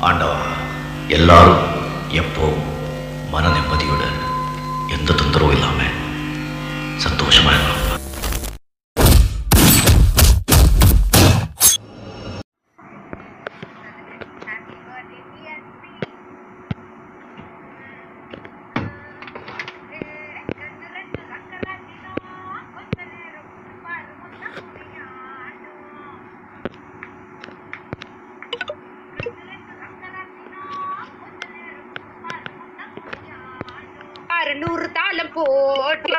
ஆண்டவா எல்லாரும் எப்போ மன நிம்மதியுடன் எந்த தொந்தரவும் இல்லாமல் சந்தோஷமாக இருக்கும் அறுநூறு தாளம் போட்டு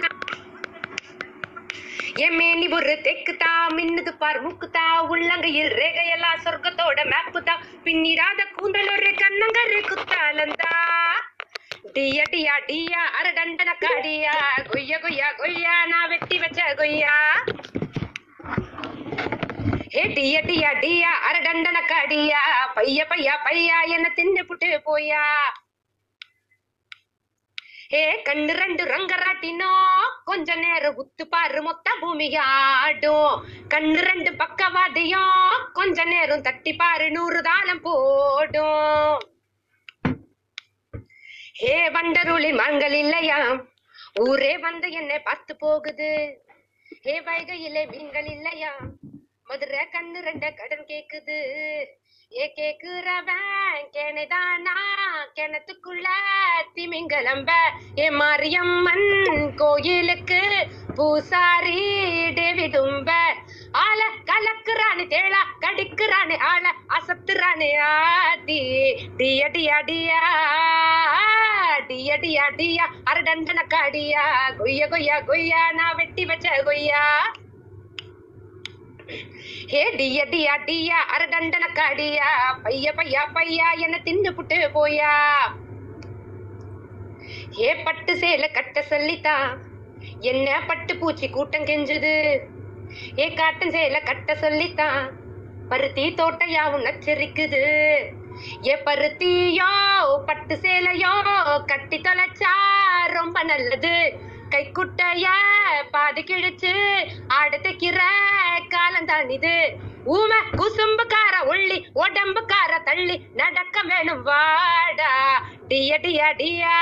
என் மேனி ஒரு தெக்குதா மின்னுது பார் முக்குதா உள்ளங்கையில் ரேகையெல்லாம் சொர்க்கத்தோட மேப்புதா பின்னிடாத கூந்தல் ஒரு கண்ணங்கரு குத்தாலந்தா டியா டியா டியா அரடண்டன காடியா கொய்யா கொய்யா கொய்யா நான் வெட்டி வச்ச கொய்யா ஏ டியா டியா டியா அரடண்டன காடியா பைய பையா பையா என்ன தின்னு புட்டு போயா ஏ கண்ணு ரெண்டு ரங்கராட்டினோ கொஞ்ச நேரம் உத்து பாரு விளையாடும். கண்ணு ரெண்டு பக்கவாதியும் கொஞ்ச நேரம் தட்டி பாரு நூறு தாளம் போடும். ஹே வண்டருளி மங்கள் இல்லையா ஊரே வந்து என்னை பார்த்து போகுது. ஹே வைகையிலே மீன்கள் இல்லையா? மதுரை கண்ணு ரெண்ட கடன் கேக்குது. ஏ கேக்குறவன் கெனதானா கிணத்துக்குள்ள திமிங்கலம்ப. ஏ மாரியம்மன் கோயிலுக்கு பூசாரி டேவிடும்ப ஆள கலக்குறானு தேளா கடிக்கிறானு ஆள அசத்துறானு ஆதி டிய டியா டியா டிய அரடண்டன காடியா கொய்யா கொய்யா கொய்யா நான் வெட்டி வச்ச கொய்யா. ஹே டியா டியா டியா அரடண்டன காடியா பைய பையா பையா என்ன தின்னு புட்டு போயா. ஏ பட்டு சேல கட்ட சொல்லித்தான். என்ன பட்டு பூச்சி கூட்டம் கெஞ்சுது. ஏ காட்டன் சேல கட்ட சொல்லித்தான். பருத்தி தோட்டையாவும் நச்சரிக்குது ஏ பருத்தியோ பட்டு சேலையோ கட்டி தொலைச்சா ரொம்ப நல்லது. கைக்குட்டைய பாதி கிழிச்சு ஆடு தைக்கிற காலம் தானிது ஊம குசும்புக்கார உள்ளி உடம்புக்கார தள்ளி நடக்க வேணும் வாடா. டிய டிய டியா.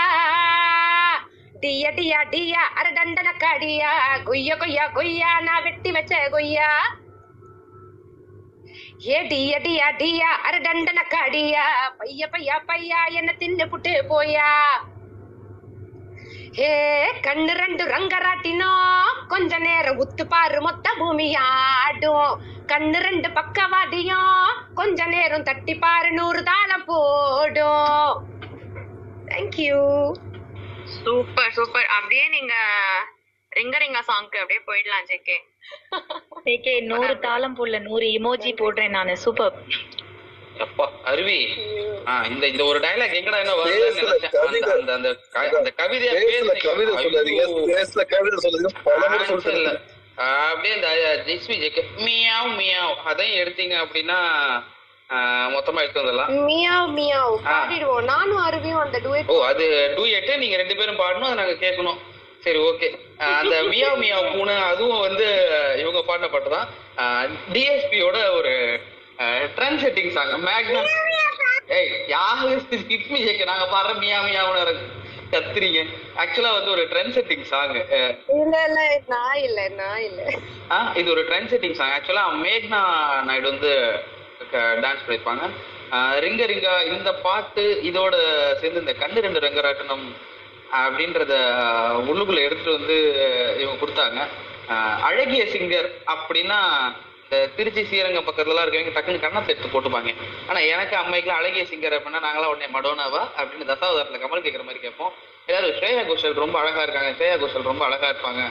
டிய டிய டியா. டியா அரடண்டன கடியா. கொய்யா கொய்யா கொய்யா. நான் வெட்டி வச்ச கொய்யா. ஏ டிய டியா டியா. அரடண்டன கடியா. பைய பையா பையா. என்ன தின்னு புட்டு போயா. ஏ கண்ணு ரெண்டு ரங்கராட்டினோ? கொஞ்ச நேரம் உத்து பாரு மொத்த பூமி ஆடும். கண்ணு ரெண்டு பக்கவாதியும் கொஞ்ச நேரம் தட்டி பாரு நூறு தாளம் போடும். தேங்க்யூ சூப்பர் சூப்பர் அப்படியே நீங்க ரிங்க ரிங்கா சாங்க்கு அப்படியே போயிடலாம் ஜேகே ஏகே நூறு தாளம் போடல நூறு இமோஜி போடுறேன் நானு. சூப்பர் அப்பா அருவி. ஆ இந்த இந்த ஒரு டயலாக் எங்கடா என்ன கவிதை. அந்த அந்த அந்த அந்த கவிதையா பேசல கவிதை சொல்லாதீங்க. ஐயோ. பேசல கவிதை சொல்லாதீங்க. பலமுறை அப்படியே இந்த ஜெக்ஸ்பி ஜெக்கு மியாவ் மியாவ். அதையும் எடுத்தீங்க அப்படின்னா மொத்தமா எடுத்து வந்துடலாம். Meow meow. பாடிடுவோம். நானும் அருவியும் அந்த டுவெட் ஓ அது டூயட்டு நீங்க ரெண்டு பேரும் பாடணும் அதை நாங்க கேட்கணும். சரி ஓகே. அந்த மியாவ் மியாவ் பூனை அதுவும் வந்து இவங்க பாடின பாட்டு தான். டிஎஸ்பியோட ஒரு ட்ரெண்ட் செட்டிங் சாங் மேக்னா ஏய் யாரு ஹிட்மி ஜேக்கு நாங்க பாடுற மியா மியாவுன்னு கத்துறீங்க ஆக்சுவலா வந்து ஒரு ட்ரெண்ட் செட்டிங் சாங் இல்ல இல்ல நான் இல்ல நான் இல்ல. ஆ இது ஒரு ட்ரெண்ட் செட்டிங் சாங் ஆக்சுவலா மேக்னா நாயுடு வந்து டான்ஸ் பண்ணியிருப்பாங்க ஆ, ரிங்க ரிங்கா இந்த பாட்டு இதோட சேர்ந்து இந்த கண்ணு ரெண்டு ரங்கராட்டனம் அப்படின்றத உள்ளுக்குள்ள எடுத்துட்டு வந்து இவங்க கொடுத்தாங்க. அழகிய சிங்கர் அப்படின்னா திருச்சி ஸ்ரீரங்கம் பக்கத்துலலாம் இருக்கவங்க டக்குன்னு கண்ணத்தை எடுத்து போட்டுப்பாங்க. ஆனா எனக்கு அம்மைக்குலாம் அழகிய சிங்கர் அப்படின்னா நாங்களாம் உடனே மடோனாவா அப்படின்னு தசாவதாரத்துல கமல் கேட்குற மாதிரி கேட்போம். எல்லாரும் ஸ்ரேயா கோஷல் ரொம்ப அழகா இருக்காங்க ஸ்ரேயா கோஷல் ரொம்ப அழகா இருப்பாங்க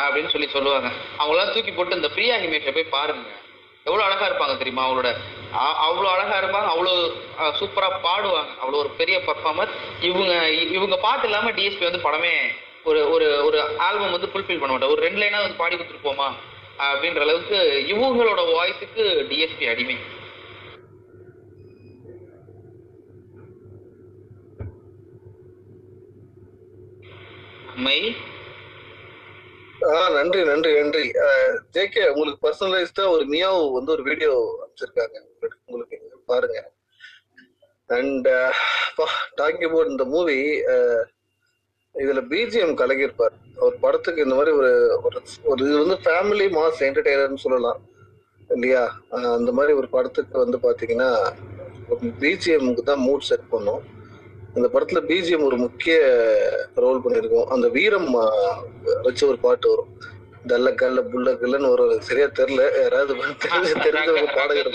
அப்படின்னு சொல்லி சொல்லுவாங்க. அவங்களாம் தூக்கி போட்டு இந்த பிரியா ஹிமேஷை போய் பாருங்க. எவ்வளவு அழகா இருப்பாங்க தெரியுமா அவங்களோட? அவ்வளோ அவ்வளவு அழகா இருப்பாங்க அவ்வளவு சூப்பராக சூப்பரா பாடுவாங்க. அவ்வளவு ஒரு பெரிய பர்ஃபார்மர் இவங்க இ- இவங்க பாட்டு இல்லாம டிஎஸ்பி வந்து படமே ஒரு ஒரு ஒரு ஆல்பம் வந்து ஃபுல்ஃபில் பண்ண மாட்டோம் ஒரு ரெண்டு லைனா வந்து பாடி கொடுத்துருப்போமா அப்படின்ற அளவுக்கு இவங்களோட வாய்ஸுக்கு டிஎஸ்பி அடிமை. அம்மை? ஆ நன்றி நன்றி நன்றி. ஜேகே உங்களுக்கு பர்சனலைஸ்டா ஒரு மியாவ் வந்து ஒரு வீடியோ அமைச்சிருக்காங்க உங்களுக்கு பாருங்க. அண்ட் டாக்கிங் அபவுட் இந்த மூவி இதுல பிஜிஎம் கலகியிருப்பார் ஒரு படத்துக்கு இந்த மாதிரி ஒரு ஒரு இது வந்து ஃபேமிலி மாஸ் என்டர்டெய்னர்னு சொல்லலாம். இல்லையா? அந்த மாதிரி ஒரு படத்துக்கு வந்து பாத்தீங்கன்னா பிஜிஎம்க்கு தான் மூட் செட் பண்ணும். அந்த படத்துல பிஜிஎம் ஒரு முக்கிய ரோல் பண்ணியிருக்கோம். அந்த வீரம் வச்சு ஒரு பாட்டு வரும். டல்ல கல்ல புல்ல கல்லன்னு ஒரு சரியா தெரியல. யாராவது தெரிஞ்ச தெரிஞ்ச ஒரு பாடகர்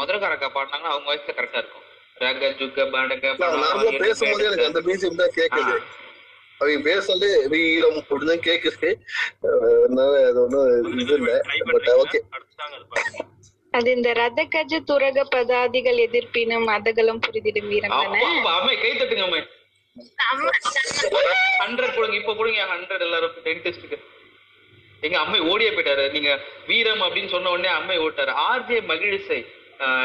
மதுரக்காரக்கா பாடினாங்கன்னா அவங்க வாய்ஸ் கரெக்டா இருக்கும். ரக ஜுக்க படக நார்மலா பேசும்போது எனக்கு அந்த பிஜிஎம் தான் கேக்குது. அவங்க பேசலே வீரம் அப்படின்னு கேக்குது அதனால அது ஒன்றும் இது இல்லை பட் ஓகே அது இந்த ரத கஜ துரக பதாதிகள் எதிர்ப்பினும் அதகலம் புரிதிடும் வீரம் தானே? அம்மை கை தட்டுங்க அம்மை. ஹண்ட்ரட் கொடுங்க இப்ப கொடுங்க ஹண்ட்ரட் எல்லாரும் டென்டிஸ்டுக்கு எங்க அம்மை ஓடியே போயிட்டாரு. நீங்க வீரம் அப்படின்னு சொன்ன உடனே அம்மை ஓட்டாரு. ஆர்ஜே மகிழிசை.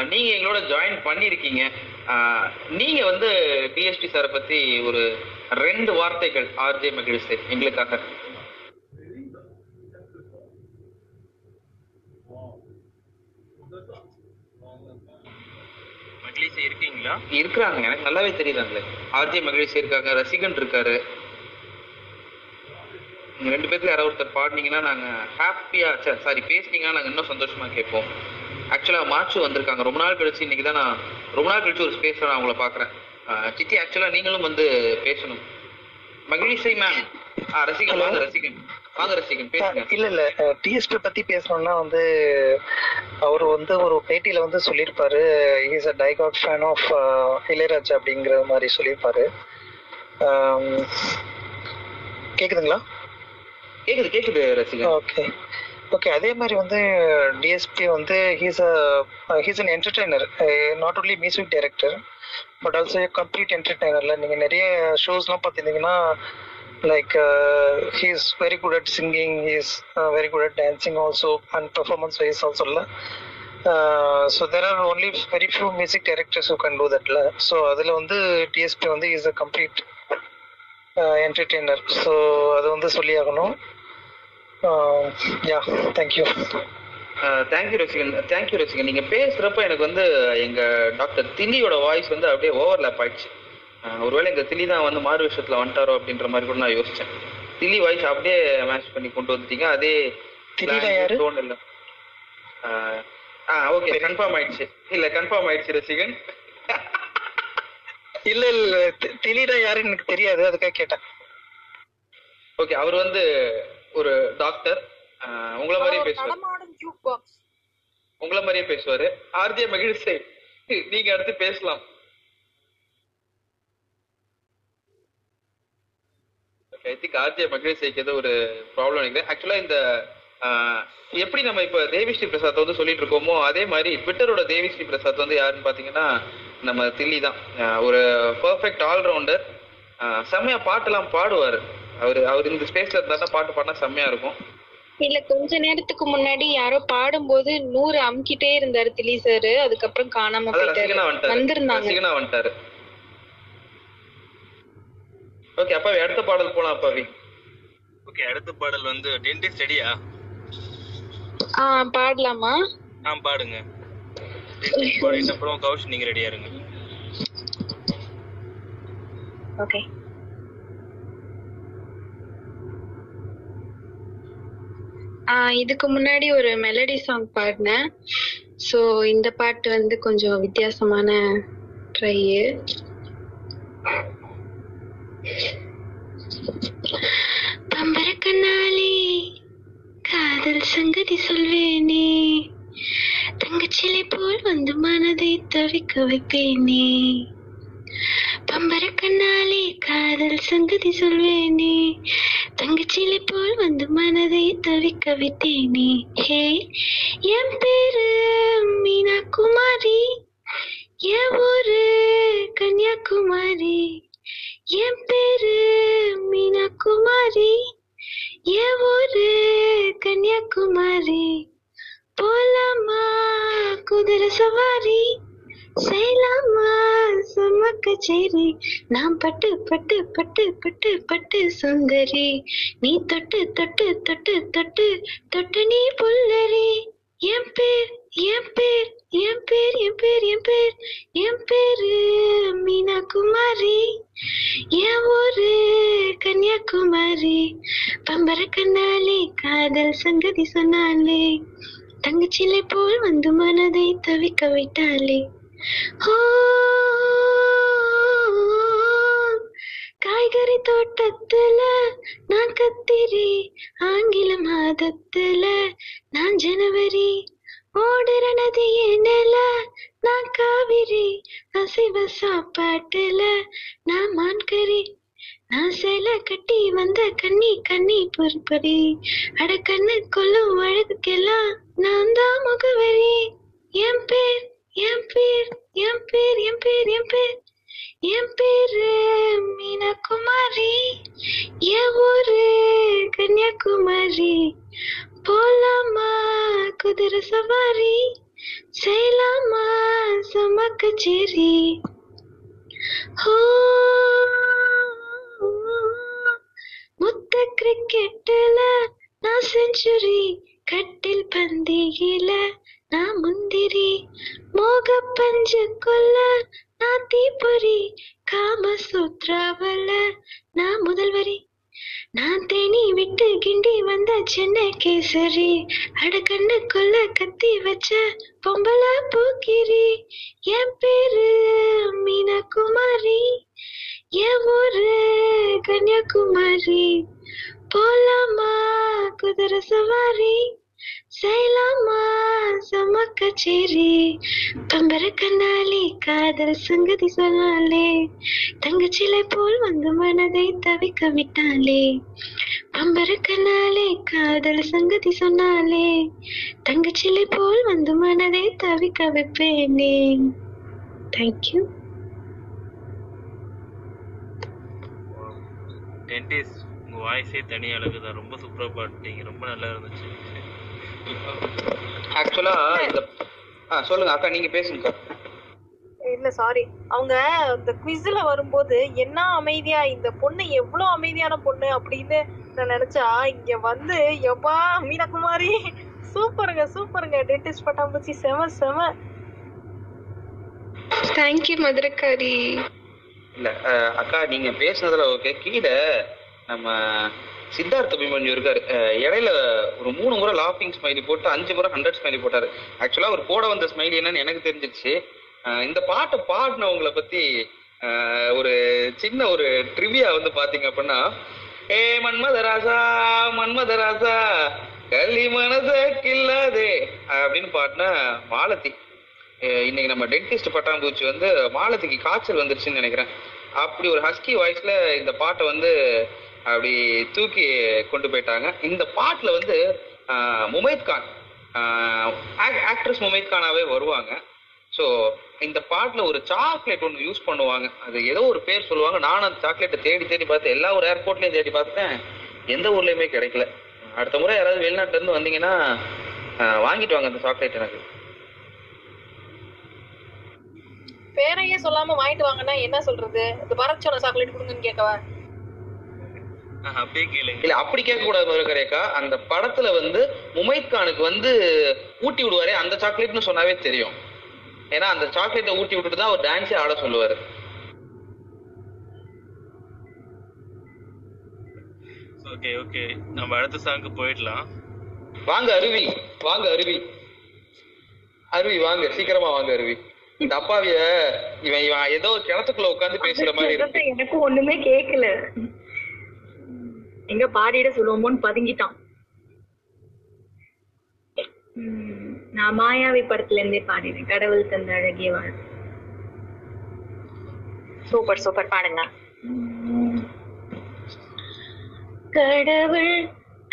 நீங்க எங்களோட ஜாயின் பண்ணிருக்கீங்க. ஆஹ் நீங்க வந்து டிஎஸ்டி சாரை பத்தி ஒரு ரெண்டு வார்த்தைகள் ஆர்ஜே மகிழிசை எங்களுக்காக. மகிழிசை இருக்கீங்களா? இருக்கிறாங்க எனக்கு நல்லாவே தெரியுதாங்களே. ஆர்ஜே மகிழிசை இருக்காங்க ரசிகன் இருக்காரு. ரெண்டு பேர்த்துல யாராவது ஒருத்தர் பாடினீங்கன்னா நாங்க ஹாப்பியா சாரி பேசுனீங்கன்னா நாங்க இன்னும் சந்தோஷமா கேட்போம். ஆக்சுவலா மார்ச் வந்திருக்காங்க. ரொம்ப நாள் கழிச்சு இன்னைக்கு தான் நான் ரொம்ப நாள் கழிச்சு ஒரு ஸ்பேஸ்ல நான் உங்களை பாக்குறேன் ஆஹ் சித்தி ஆக்சுவலா நீங்களும் வந்து பேசணும். மகிழிசை மேம் ரசிகன் வாங்க ரசிகன். வாங்க ரசிகன் பேசுங்க. இல்ல இல்ல. டிஎஸ்பி பத்தி பேசணும்னா வந்து அவர் வந்து ஒரு பேட்டியில வந்து சொல்லியிருப்பாரு. Is a diehard fan of Ilaiyaraaja அப்படிங்கிற மாதிரி சொல்லியிருப்பாரு. கேக்குதுங்களா? கேக்குது கேக்குது ரசிகன். ஓகே ஓகே அதே மாதிரி வந்து டிஎஸ்பி வந்து he's a he's an entertainer not only music director but also complete என்டர்டைனர்ல நீங்க நிறைய ஷோஸ்லாம் பார்த்துருந்தீங்கன்னா like he is very good at singing he is very good at dancing also and performance wise also இல்லை so there are only very few music directors who can do தட்ல so அதில் வந்து DSP வந்து is a complete entertainer so அது வந்து சொல்லி ஆகணும் yeah thank you thank you ரசிகன் தேங்க்யூ ரசிகன் நீங்க பேசுறப்ப எனக்கு வந்து எங்க டாக்டர் தில்லியோட வாய்ஸ் வந்து அப்படியே ஓவர்லேப் ஆயிடுச்சு. அஹ் ஒருவேளை எங்க தில்லி தான் வந்து மாறு விஷயத்துல வந்துட்டாரோ அப்படின்ற மாதிரி கூட நான் யோசிச்சேன். தில்லி வாய்ஸ் அப்படியே மேட்ச் பண்ணி கொண்டு வந்துட்டீங்க. அதே? டோன் இல்ல. ஆ ஓகே கன்ஃபார்ம் ஆயிடுச்சு. இல்ல கன்ஃபார்ம் ஆயிடுச்சு ரசிகன் இல்ல இல்ல தெ- தெளிடா யாருன்னு எனக்கு தெரியாது. அதுக்காக கேட்டேன். ஓகே அவர் வந்து ஒரு டாக்டர் உங்கள மாதிரியே பேசுவார். உங்கள மாதிரியே பேசுவாரு. ஆர்ஜே மகிழ்ச்சி நீங்க அடுத்து பேசலாம். ஐ திங்க் ஆர்ஜே மகிழ்ச்சிக்கு ஏதோ ஒரு ப்ராப்ளம் நினைக்கிறேன். ஆக்சுவலா இந்த எப்படி நம்ம இப்ப தேவிஸ்ரீ பிரசாத் வந்து சொல்லிட்டு இருக்கோமோ அதே மாதிரி ட்விட்டரோட தேவிஸ்ரீ பிரசாத் வந்து யாருன்னு பாத்தீங்கன்னா நம்ம தில்லி தான். ஒரு பெர்ஃபெக்ட் ஆல்ரவுண்டர் செம்மையா பாட்டெல்லாம் பாடுவாரு. அவரு அவர் இந்த ஸ்பேஸ்ல இருந்தா பாட்டு பாடினா செம்மையா இருக்கும். இல்ல கொஞ்ச நேரத்துக்கு முன்னாடி யாரோ பாடும்போது நூறு அமுக்கிட்டே இருந்தாரு திலி சார். அதுக்கப்புறம் காணாம போயிட்டாரு. வந்திருந்தாங்க. வந்துட்டாரு. ஓகே அப்பாவி அடுத்த பாடல் போலாம் அப்பாவி ஓகே அடுத்த பாடல் வந்து டென்டிஸ்ட் ரெடியா ஆ பாடலாமா? ஆ பாடுங்க. டென்டிஸ்ட் பாடிட்ட அப்புறம் கௌஷ் நீங்க ரெடியா இருங்க. ஓகே இதுக்கு முன்னாடி ஒரு மெலடி சாங் பாடினேன். ஸோ இந்த பாட்டு வந்து கொஞ்சம் வித்தியாசமான ட்ரை பம்பரக்கண்ணாலே காதல் சங்கதி சொல்வேனே. தங்கச்சிலை போல் வந்து மனதை தவிக்க வைப்பேனே. பம்பர கண்ணாலே காதல் சங்கதி சொல்வேனே. தங்கச்சிலை போல் வந்து மனதை தவிக்க விட்டேனே. ஹே என் பேரு மீனா குமாரி என் ஊரு கன்னியாகுமாரி. என் பேரு மீனா குமாரி என் ஊரு கன்னியாகுமாரி. போலாமா குதிரை சவாரி. செய்யலாமா சும்மா கச்சேரி நான் பட்டு பட்டு பட்டு பட்டு பட்டு சுந்தரி. நீ தொட்டு தொட்டு தொட்டு தொட்டு தொட்டு நீ புல்லரி. என் பேர் என் பேர் என் பேர் என் பேர் என் பேர் என் பேரு மீனா குமாரி என் ஊரு கன்னியாகுமரி. பம்பர கண்ணாலே காதல் சங்கதி சொன்னாலே தங்கச்சிலை போல் வந்து மனதை தவிக்க விட்டாளே காய்கறி தோட்டத்துல நான் கத்திரி ஆங்கில மாதத்துல நான் ஜனவரி. ஓடுற நதியே நில நான் காவிரி. அசைவ சாப்பாட்டுல நான் மான்கறி. நான் சேலை கட்டி வந்த கண்ணி கண்ணி பொறுப்பறி அட கண்ணு கொல்லும் அழகுக்கெல்லாம் நான் தான் முகவரி. என் பேர் என் பேர் என் பேர் என் பேர் என் பேர். என் பேரு மீனகுமாரி. என் ஊரு கன்னியாகுமரி. போலாமா குதிரை சவாரி. செய்யலாமா சம கச்சேரி முத்த கிரிக்கெட்டுல நான் செஞ்சுரி கட்டில் பந்தியில நான் முந்திரி மோக பஞ்சுக்குள்ள நான் தீப்பொறி காம சூத்ராவல்ல நான் முதல்வரி நான் தேனி விட்டு கிண்டி வந்த சென்னை கேசரி அட கண்ணு கொல்ல கத்தி வச்ச பொம்பள பூக்கிரி. என் பேரு மீனா குமாரி என் ஊரு கன்னியாகுமரி. போலாமா குதிரை சவாரி? செய்யலாமா சமக்க சேரி பம்பர கண்ணாலே காதல் சங்கதி சொன்னாலே தங்கச்சிலை போல் வந்து மனதை தவிக்க விட்டாலே பம்பர கண்ணாலே காதல் சங்கதி சொன்னாலே தங்கச்சிலை போல் வந்து மனதை தவிக்க வைப்பேனே தேங்க்யூ டென்டிஸ் உங்க வாய்ஸே தனி அழகு தான் ரொம்ப சூப்பரா பாட்டீங்க ரொம்ப நல்லா இருந்துச்சு. ஆக்சுவலா இந்த ஆ சொல்லுங்க அக்கா நீங்க பேசுங்க இல்ல சாரி அவங்க இந்த குவிஸ்ல வரும்போது என்ன அமைதியா இந்த பொண்ணு எவ்வளவு அமைதியான பொண்ணு அப்படின்னு நான் நினைச்சா இங்க வந்து எப்பா மீனகுமாரி. சூப்பருங்க சூப்பருங்க. டென்டிஸ்ட் பட்டாம்பூச்சி செம செம. தேங்க்யூ மதுரக்காரி. இல்ல அஹ், அக்கா நீங்க பேசுனதுல ஓகே கீழே நம்ம சித்தார்த்த அபிமன்யு இருக்காரு. இடையில ஒரு மூணு முறை லாஃபிங் ஸ்மைலி போட்டு அஞ்சு முறை ஹண்ட்ரட் ஸ்மைலி போட்டாரு. ஆக்சுவலா அவர் போட வந்த ஸ்மைலி என்னன்னு எனக்கு தெரிஞ்சிருச்சு. இந்த பாட்டை பாடினவங்கள பத்தி ஒரு சின்ன ஒரு ட்ரிவியா வந்து பாத்தீங்க அப்படின்னா ஏ மன்மதராசா மன்மதராசா கள்ளி மனச கில்லாதே அப்படின்னு பாடின மாலதி. இன்னைக்கு நம்ம டென்டிஸ்ட் பட்டாம்பூச்சி வந்து மாலதிக்கு காய்ச்சல் வந்துருச்சுன்னு நினைக்கிறேன். அப்படி ஒரு ஹஸ்கி வாய்ஸ்ல இந்த பாட்டை வந்து அப்படி தூக்கி கொண்டு போயிட்டாங்க. இந்த பாட்டில் வந்து ஆஹ், முமைத் கான் ஆக்ட்ரஸ் முமைத் கானாவே வருவாங்க. ஸோ இந்த பாட்டுல ஒரு சாக்லேட் ஒன்று யூஸ் பண்ணுவாங்க. அது ஏதோ ஒரு பேர் சொல்லுவாங்க. நானும் அந்த சாக்லேட்டை தேடி தேடி பார்த்தேன் எல்லா ஒரு ஏர்போர்ட்லையும் தேடி பார்த்தேன். எந்த ஊர்லேயுமே கிடைக்கல. அடுத்த முறை யாராவது வெளிநாட்டுல இருந்து வந்தீங்கன்னா ஆஹ், வாங்கிட்டு வாங்க அந்த சாக்லேட் எனக்கு. பேரையே சொல்லாம வாங்கிட்டு வாங்கன்னா என்ன சொல்றது? இந்த பரத் சொன்ன சாக்லேட் கொடுங்கன்னு கேட்கவா? அப்படியே கேளுங்க. இல்ல அப்படி கேட்க கூடாது மதுரகரேக்கா அந்த படத்துல வந்து முமைத் கானுக்கு வந்து ஊட்டி விடுவாரே அந்த சாக்லேட்னு சொன்னாவே தெரியும். ஏன்னா அந்த சாக்லேட்டை ஊட்டி விட்டுட்டு தான் அவர் டான்ஸே ஆட சொல்லுவாரு. ஓகே ஓகே நம்ம அடுத்த சாங்க்கு போயிடலாம். வாங்க அருவி. வாங்க அருவி. அருவி வாங்க. சீக்கிரமா வாங்க அருவி. இந்த அப்பாவிய இவன் இவன் ஏதோ கிணத்துக்குள்ள உட்காந்து பேசுற மாதிரி இருக்கு. எனக்கும் ஒண்ணுமே கேக்கல. எங்க பாடிட சொல்லுவோமோன்னு பதுங்கிட்டான். நான் மாயாவி படத்துல இருந்தே பாடினேன். கடவுள் தந்த அழகிய வாழ் சூப்பர் சூப்பர் பாடுங்க. கடவுள்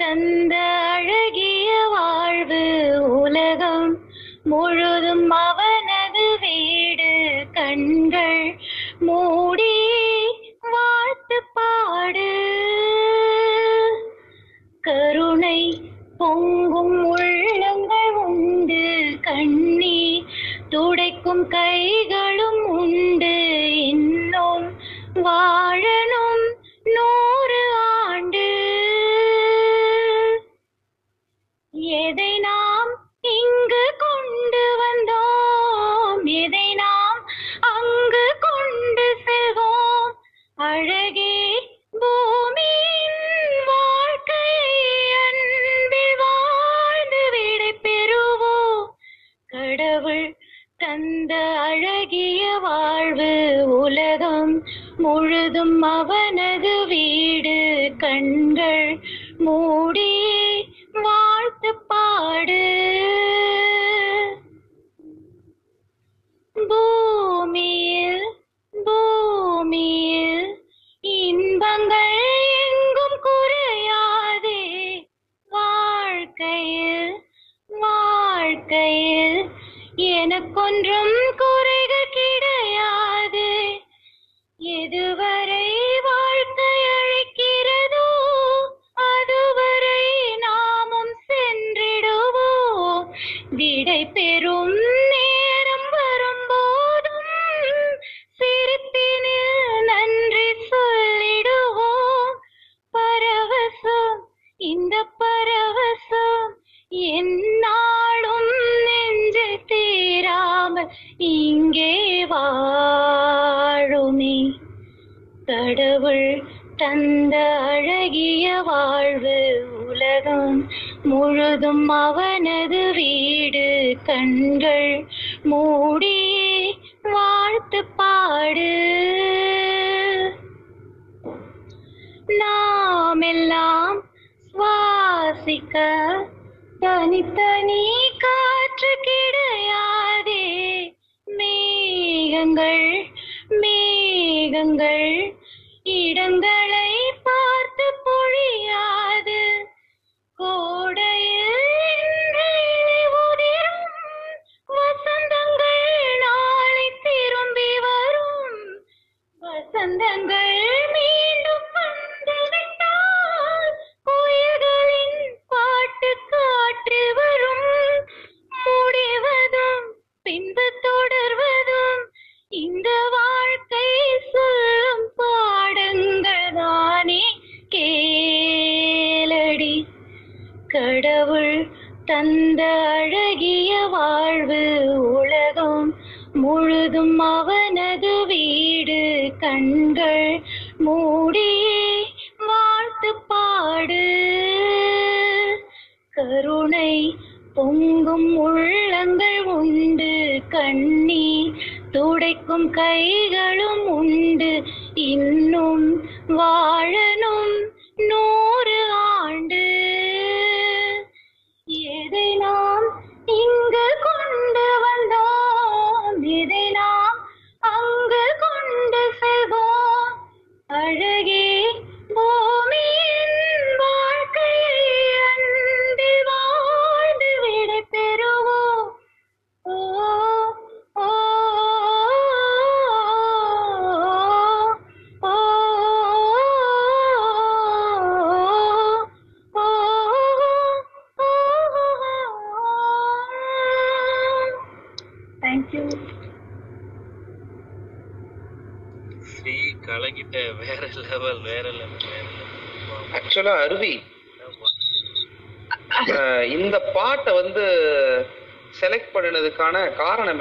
தந்த அழகிய வாழ்வு உலகம் முழுதும் அவனது வீடு கண்கள் மூடி வாழ்த்து பாடு. கருணை பொங்கும் உள்ளங்கள் உண்டு கண்ணீர் துடைக்கும் கைகளும் உண்டு இன்னும் வாழணும்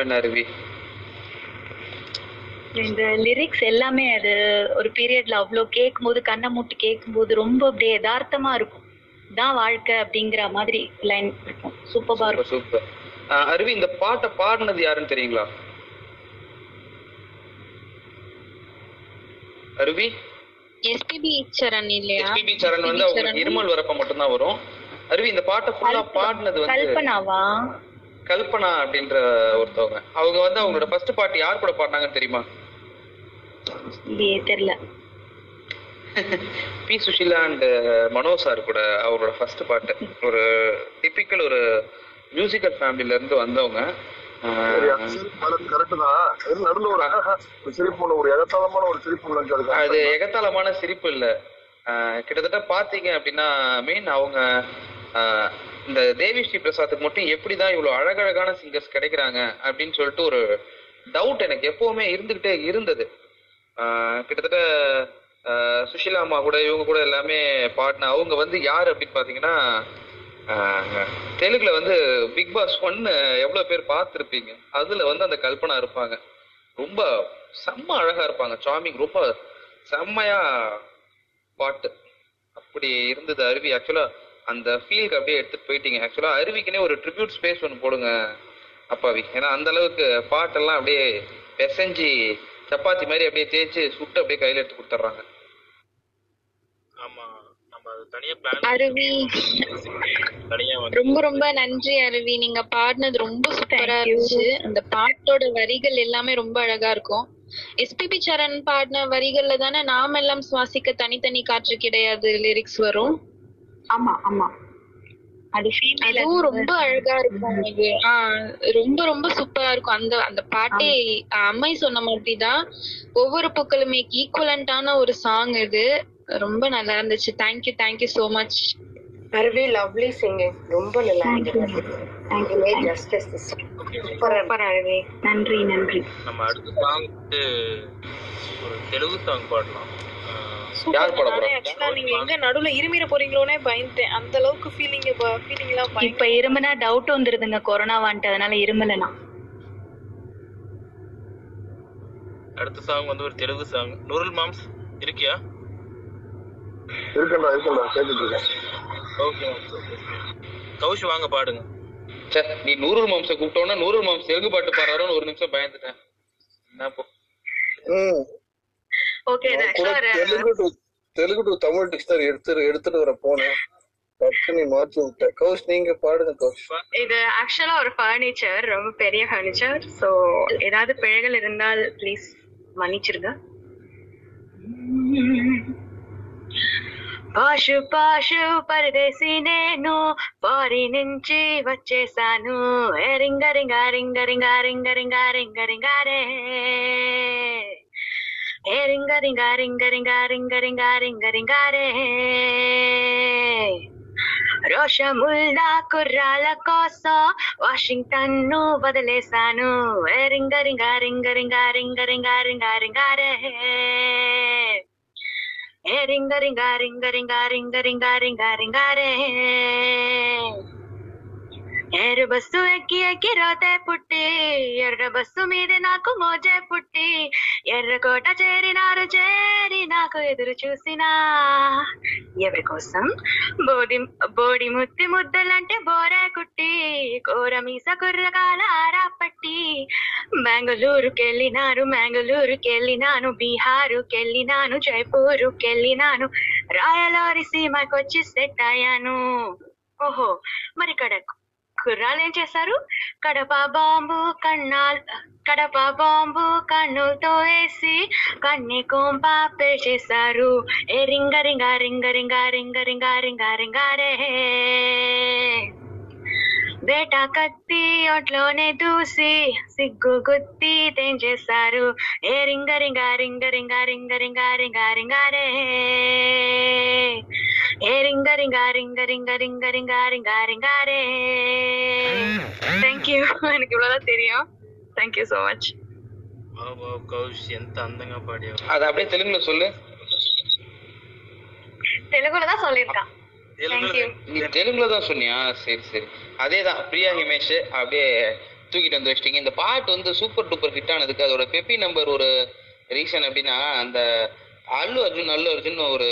என்ன அருவி? இந்த லிரிக்ஸ் எல்லாமே அது ஒரு பீரியட்ல அவ்வளோ கேட்கும்போது கண்ணை மூட்டு கேட்கும்போது ரொம்ப அப்படியே யதார்த்தமா இருக்கும். தான் வாழ்க்கை அப்படிங்கிற மாதிரி லைன் இருக்கும். சூப்பரா இருக்கும். சூப்பர் அருவி இந்த பாட்டை பாடினது யாருன்னு தெரியுங்களா? அருவி? எஸ்பிபி சரண் இல்லையா? எஸ்பிபி சரண் வந்து அவங்க இருமல் வரப்ப மட்டும்தான் வரும். அருவி இந்த பாட்டை ஃபுல்லா பாடினது வந்து கல்பனாவா? கல்பனா அப்படின்ற ஒருத்தவங்க. அவங்க வந்து அவங்களோட ஃபர்ஸ்ட் பாட்டு யார் கூட பாடினாங்கன்னு தெரியுமா? தெரியல. P. Sushila and Mano sir கூட அவரோட ஃபர்ஸ்ட் பாட்டு. ஒரு டிபிக்கல் ஒரு மியூசிக்கல் ஃபேமிலில இருந்து வந்தவங்க. அது எகத்தாளமான சிரிப்பு இல்ல. ஆஹ் கிட்டத்தட்ட பாத்தீங்க அப்படின்னா மெயின் அவங்க ஆஹ் இந்த தேவி ஸ்ரீ பிரசாத்துக்கு மட்டும் எப்படிதான் இவ்வளவு அழகழகான சிங்கர்ஸ் கிடைக்கிறாங்க அப்படின்னு சொல்லிட்டு ஒரு டவுட் எனக்கு எப்பவுமே இருந்துகிட்டே இருந்தது. ஆஹ் கிட்டத்தட்ட ஆஹ் சுஷீலா அம்மா கூட இவங்க கூட எல்லாமே பாடின அவங்க வந்து யார் அப்படின்னு பாத்தீங்கன்னா ஆஹ், தெலுங்குல வந்து பிக் பாஸ் ஒன்னு எவ்வளவு பேர் பார்த்துருப்பீங்க. அதுல வந்து அந்த கல்பனா இருப்பாங்க. ரொம்ப செம்ம அழகா இருப்பாங்க. சாமிங் ரொம்ப செம்மையா பாட்டு. அப்படி இருந்தது அருவி. ஆக்சுவலா அந்த ஃபீலுக்கு அப்படியே எடுத்துட்டு போயிட்டீங்க. ஆக்சுவலா அருவிக்குனே ஒரு ட்ரிபியூட் ஸ்பேஸ் ஒன்று போடுங்க அப்பாவி. ஏன்னா அந்த அளவுக்கு பாட்டெல்லாம் அப்படியே பிசைஞ்சு சப்பாத்தி மாதிரி அப்படியே தேய்ச்சி சுட்டு அப்படியே கையில எடுத்து கொடுத்துட்றாங்க. ஆமா நம்ம அது தனியா பிளான் அருவி. தனியா வந்து ரொம்ப ரொம்ப நன்றி அருவி. நீங்க பாடினது ரொம்ப சூப்பரா இருந்துச்சு. அந்த பாட்டோட வரிகள் எல்லாமே ரொம்ப அழகா இருக்கும். எஸ்பிபி சரண் பாடின வரிகள்ல தானே நாம் எல்லாம் சுவாசிக்க தனித்தனி காற்று கிடையாது லிரிக்ஸ் வரும். ஆமா ஆமா. அதுவும் ரொம்ப அழகா இருக்கும் அது ஆஹ் ரொம்ப ரொம்ப சூப்பரா இருக்கும். அந்த அந்த பாட்டே அம்மை சொன்ன மாதிரி தான் ஒவ்வொரு பூக்களுமே ஈக்குவலண்டான ஒரு சாங் இது. ரொம்ப நல்லா இருந்துச்சு. Thank you thank you so much Aruvi lovely singing ரொம்ப நல்லா இருந்துச்சு. ஜஸ்டிஸ் சூப்பர் சூப்பர் அருவி. நன்றி நன்றி. நம்ம அடுத்த சாங் ஒரு தெலுங்கு சாங் பாடலாம். யார் பாட நானே ஆக்சுவலா நீங்க எங்க நடுவுல இருமிர போறீங்களோனே பயந்துட்டேன் அந்த அளவுக்கு ஃபீலிங் ஃபீலிங் எல்லாம் இப்ப இருமுனா டவுட் வந்துருதுங்க. கொரோனாவான்ட்டு அதனால இருமல நான் அடுத்த சாங் வந்து ஒரு தெலுங்கு சாங் நூருல் மாம்ஸ் இருக்கியா? இருக்கேன்டா இருக்கேன்டா கேட்டுட்டு இருக்கேன். ஓகே கௌஷ் வாங்க பாடுங்க. சே நீ நூறுல் மாம்ச கூப்பிட்டோன்னா நூறுல் மாம்ஸ் தெலுங்கு பாட்டு பாடுறாரோன்னு ஒரு நிமிஷம் பயந்துட்டேன். என்ன போ ம். ஓகே இது நான் கூட ஆக்சுவலா ஒரு Telugu to Telugu to Tamil dictionary எடுத்து எடுத்துட்டு வர போனேன் டக்கு நீ மாத்தி விட்ட கௌஷ் நீங்க பாடுங்க கௌஷ் இது ஆக்சுவலா ஒரு ஃபர்னிச்சர் ரொம்ப பெரிய ஃபர்னிச்சர் சோ ஏதாவது பிழைகள் இருந்தால் ப்ளீஸ் மன்னிச்சிருங்க పాషు పాషు పరదేశి నేను పారి నుంచి వచ్చేసాను ఏ రింగ రింగ రింగ రింగ రింగ రింగ రింగ రింగ రే ఏ రింగ రింగ రింగ రింగ రింగ రింగ రింగ రింగ రే రోషముల్లా కుర్రాల కోసం వాషింగ్టన్ ను వదిలేశాను ఏ రింగ రింగ రింగ రింగ రింగ రింగ రింగ రింగ రే ఏ రింగ రింగ రింగ రింగ రింగ రింగ రింగ రింగ రే ఎర్ర బస్సు ఎక్కి ఎక్కి రోతే పుట్టి ఎర్ర బస్సు మీద నాకు మోజే పుట్టి ఎర్రకోట చేరినారు చేరి నాకు ఎదురు చూసినా. ఎవరి కోసం? బోడి బోడి ముత్తి ముద్దలంటే బోరే కుట్టి కూర మీస కుర్రకాల ఆరా పట్టి. బెంగళూరుకెళ్ళినాను కెళ్ళినాను బీహారుకెళ్ళినాను జైపూరుకెళ్ళినాను రాయలోరి సీమకొచ్చి సెట్ అయ్యాను. ఓహో మరి కడకు కుర్రాలు ఏం చేశారు? కడప బాంబు కన్నాల్ కడప బాంబు కన్నుతో వేసి కన్ని కొంప చేశారు ఏ రింగ రింగ రింగ రింగ రింగ రింగ రింగ రింగ రే. బేటా కత్తి ఒంట్లోనే దూసి సిగ్గు గుత్తి తెంచేశారు ఏ రింగ రింగ రింగ రింగ రింగ రింగ రింగ రింగ రే ఏ రింగ రింగ రింగ రింగ రింగ రింగ రింగ రింగ రే தேங்க்யூ எனக்கு இவ்வளவுதான் தெரியும் thank you so much wow wow Kaush ఎంత అందంగా పాడావు அதை அப்படியே தெலுங்குல சொல்லு தெலுங்குல தான் சொல்லியிருக்கான் தேங்க்யூ நீ தெலுங்குல தான் சொன்னியா? சரி சரி. அதே தான் பிரியா ஹிமேஷ் அப்படியே தூக்கிட்டு வந்து வச்சிட்டீங்க. இந்த பாட்டு வந்து சூப்பர் டூப்பர் ஹிட் ஆனதுக்கு அதோட பெப்பி நம்பர் ஒரு ரீசன் அப்படின்னா அந்த அல்லு அர்ஜுன் அல்லு அர்ஜுன் ஒரு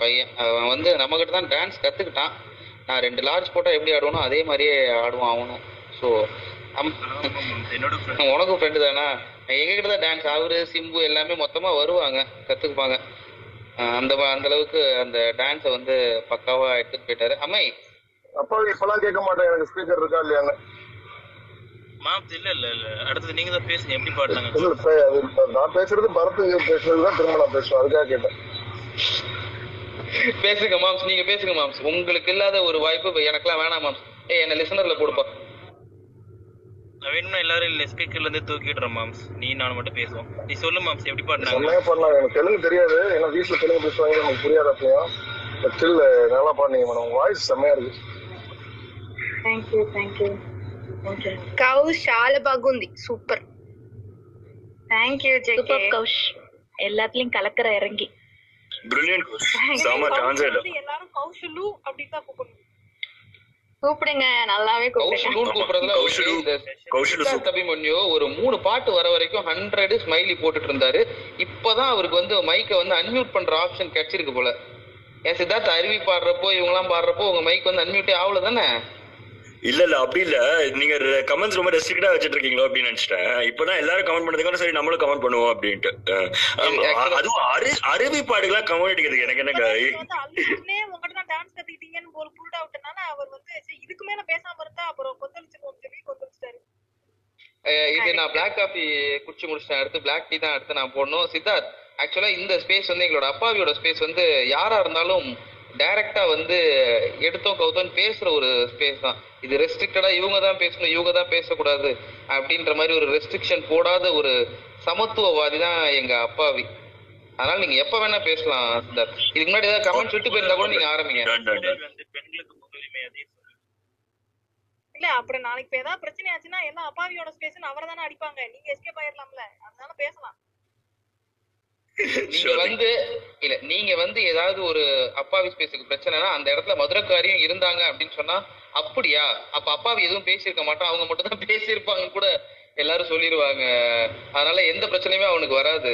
பையன். அவன் வந்து நம்மகிட்ட தான் டான்ஸ் கத்துக்கிட்டான். நான் ரெண்டு லார்ஜ் போட்டா எப்படி ஆடுவானோ அதே மாதிரியே ஆடுவான் அவனும். ஸோ என்னோட உனக்கும் ஃப்ரெண்டு தானா? எங்ககிட்ட தான் டான்ஸ் அவரு சிம்பு எல்லாமே மொத்தமா வருவாங்க கத்துக்குப்பாங்க அஹ் அந்த அந்த அளவுக்கு அந்த டான்ஸை வந்து பக்காவா எடுத்துட்டு போயிட்டாரு. அம்மை! அப்பா இப்பெல்லாம் கேட்க மாட்டேன் எனக்கு ஸ்பீக்கர் இருக்கா இல்லையாங்க மாம்ஸ் இல்ல இல்ல இல்ல. அடுத்தது நீங்க தான் பேசுங்க. எப்படி பாடுறாங்க நான் பேசுறது பரத் பேசுறது தான் திரும்ப நான் பேசுவேன். அதுக்காக கேட்டேன். பேசுங்க மாம்ஸ் நீங்க பேசுங்க மாம்ஸ் உங்களுக்கு இல்லாத ஒரு வாய்ப்பு எனக்கெல்லாம் வேணாம் மாம்ஸ் ஏய் என்ன லிசனர்ல போடுப்பா. நான் வேணும்னா எல்லாரும் இல்ல ஸ்பீக்கர்ல இருந்து தூக்கிடுறோம் மாம்ஸ் நீ நான் மட்டும் பேசுவோம் நீ சொல்லு மாம்ஸ் எப்படி பாடுறாங்க செம்மையா பண்ணலாம் எனக்கு தெலுங்கு தெரியாது ஏன்னா வீட்டுல தெலுங்கு பேசுவாங்க எனக்கு புரியாது அப்பயும் ஸ்டில் நல்லா பாடுனீங்க மேடம் உங்க வாய்ஸ் செம்மையா இருக்கு தேங்க்யூ தேங்க்யூ தேங்க்யூ కౌ చాలా బాగుంది super thank you JK super Kaush எல்லாத்துலயும் கலக்கற இறங்கி பிரில்லியன்ட் செம டான்ஸ் வந்து எல்லாரும் கௌஷலு அப்படின்னு தான் கூப்பிடணும் கூப்பிடுங்க நல்லாவே கூப்பிடுங்க. ஒரு மூணு பாட்டு வர வரைக்கும் ஹண்ட்ரட் ஸ்மைலி போட்டுட்டு இருந்தாரு. இப்பதான் அவருக்கு வந்து மைக்கை வந்து அன்மியூட் பண்ற ஆப்ஷன் கிடைச்சிருக்கு போல. ஏன் சித்தார்த் அருவி பாடுறப்போ இவங்கெல்லாம் பாடுறப்போ உங்க மைக் வந்து அன்மியூட்டே ஆகல தானே? இல்ல இல்ல அப்படி இல்ல. நீங்க கமெண்ட்ஸ் ரொம்ப ரெஸ்ட்ரிக்டா வச்சிட்டு இருக்கீங்களோ அப்படின்னு நினைச்சிட்டேன். இப்பதான் எல்லாரும் கமெண்ட் பண்ணதுக்கான சரி நம்மளும் கமெண்ட் பண்ணுவோம் அப்படின்ட்டு. அதுவும் அரு அருவி பாடுகளாம் கமெண்ட் அடிக்கிறதுக்கு எனக்கு அழுதுனே உங்ககிட்ட தான் டான்ஸ் கத்துக்கிட்டீங்கன்னு ஒரு புல் அவுட்னால அவர் வந்து சரி, இதுக்கு மேல பேசாம இருந்தா அப்புறம் கொந்தளிச்சிருவோம் சொல்லி கொந்தளிச்சிட்டாரு. இது நான் பிளாக் காஃபி குடிச்சு முடிச்சிட்டேன். அடுத்து பிளாக் டீ தான் அடுத்து நான் போடணும். சித்தார்த் ஆக்சுவலா இந்த ஸ்பேஸ் வந்து எங்களோட அப்பாவியோட ஸ்பேஸ் வந்து யாரா இருந்தாலும் டைரக்டா வந்து எடுத்தோம் கவுத்தோன்னு பேசுற ஒரு ஸ்பேஸ் தான். இது ரெஸ்ட்ரிக்டடா இவங்க தான் பேசணும் இவங்க தான் பேசக்கூடாது அப்படின்ற மாதிரி ஒரு ரெஸ்ட்ரிக்ஷன் போடாத ஒரு சமத்துவவாதி தான் எங்க அப்பாவி அதனால நீங்க எப்ப வேணா பேசலாம் சித்தார்த் இதுக்கு முன்னாடி ஏதாவது கமெண்ட்ஸ் விட்டு போயிருந்தா கூட நீங்க ஆரம்பிங்க. இல்ல அப்புறம் நாளைக்கு ஏதாவது பிரச்சனை ஆச்சுன்னா எல்லாம் அப்பாவியோட ஸ்பேஸ் அவரை தானே அடிப்பாங்க. நீங்க எஸ்கேப் ஆயிரலாம்ல. அதனால பேசலாம். நீங்க வந்து இல்ல நீங்க வந்து ஏதாவது ஒரு அப்பாவி ஸ்பேஸுக்கு பிரச்சனைனா அந்த இடத்துல மதுரக்காரியும் இருந்தாங்க அப்படின்னு சொன்னா அப்படியா? அப்ப அப்பாவி எதுவும் பேசியிருக்க மாட்டான் அவங்க மட்டும் தான் பேசியிருப்பாங்க கூட எல்லாரும் சொல்லிடுவாங்க அதனால எந்த பிரச்சனையுமே அவனுக்கு வராது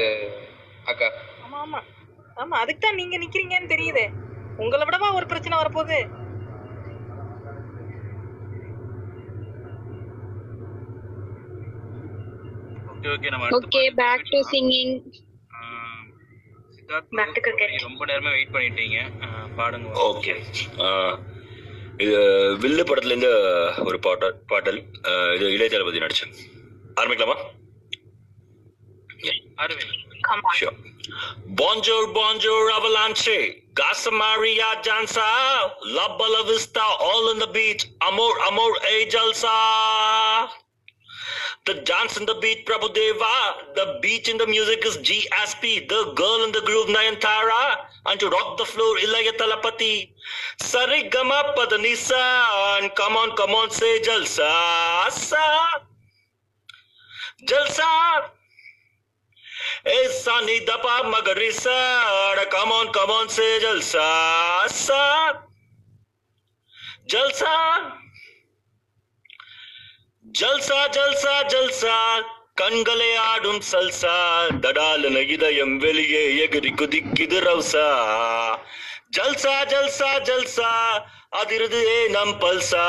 அக்கா. ஆமா ஆமா. ஆமா அதுக்கு தான் நீங்க நிக்கிறீங்கன்னு தெரியுது. உங்களை விடவா ஒரு பிரச்சனை வரப்போகுது? ஓகே ஓகே நம்ம okay back to singing Siddharth Back to cricket. ரொம்ப நேரமா வெயிட் பண்ணிட்டீங்க பாடுங்க ஓகே இது வில்லு படத்துல இருந்து ஒரு பாட்டல் பாட்டல் அஹ், இது இளைய தளபதி நடிச்சேன் ஆரம்பிக்கலாமா. Bonjour, bonjour, avalanche. Gasa Maria danza. La Bella Vista, all in the beach. Amor, amor, hey, jalsa. The dance in the beat, Prabhu Deva. The beat in the music is GSP. The girl in the groove, Nayantara. And to rock the floor, Ilaya Talapati. Sarigama Padanisa. And come on, come on, say jalsa. Sa. Jalsa. Hey, Sunny Dapa Magarisa, come on, come on, say Jalsa, sa. Jalsa. ஜல்சா ஜல்சா ஜல்சா கண்களை ஆடும் சல்சா தடாலன இதயம் வெளியே எகிரி குதிக்குது ரவுசா. ஜல்சா ஜல்சா ஜல்சா அதிருது ஏ நம் பல்சா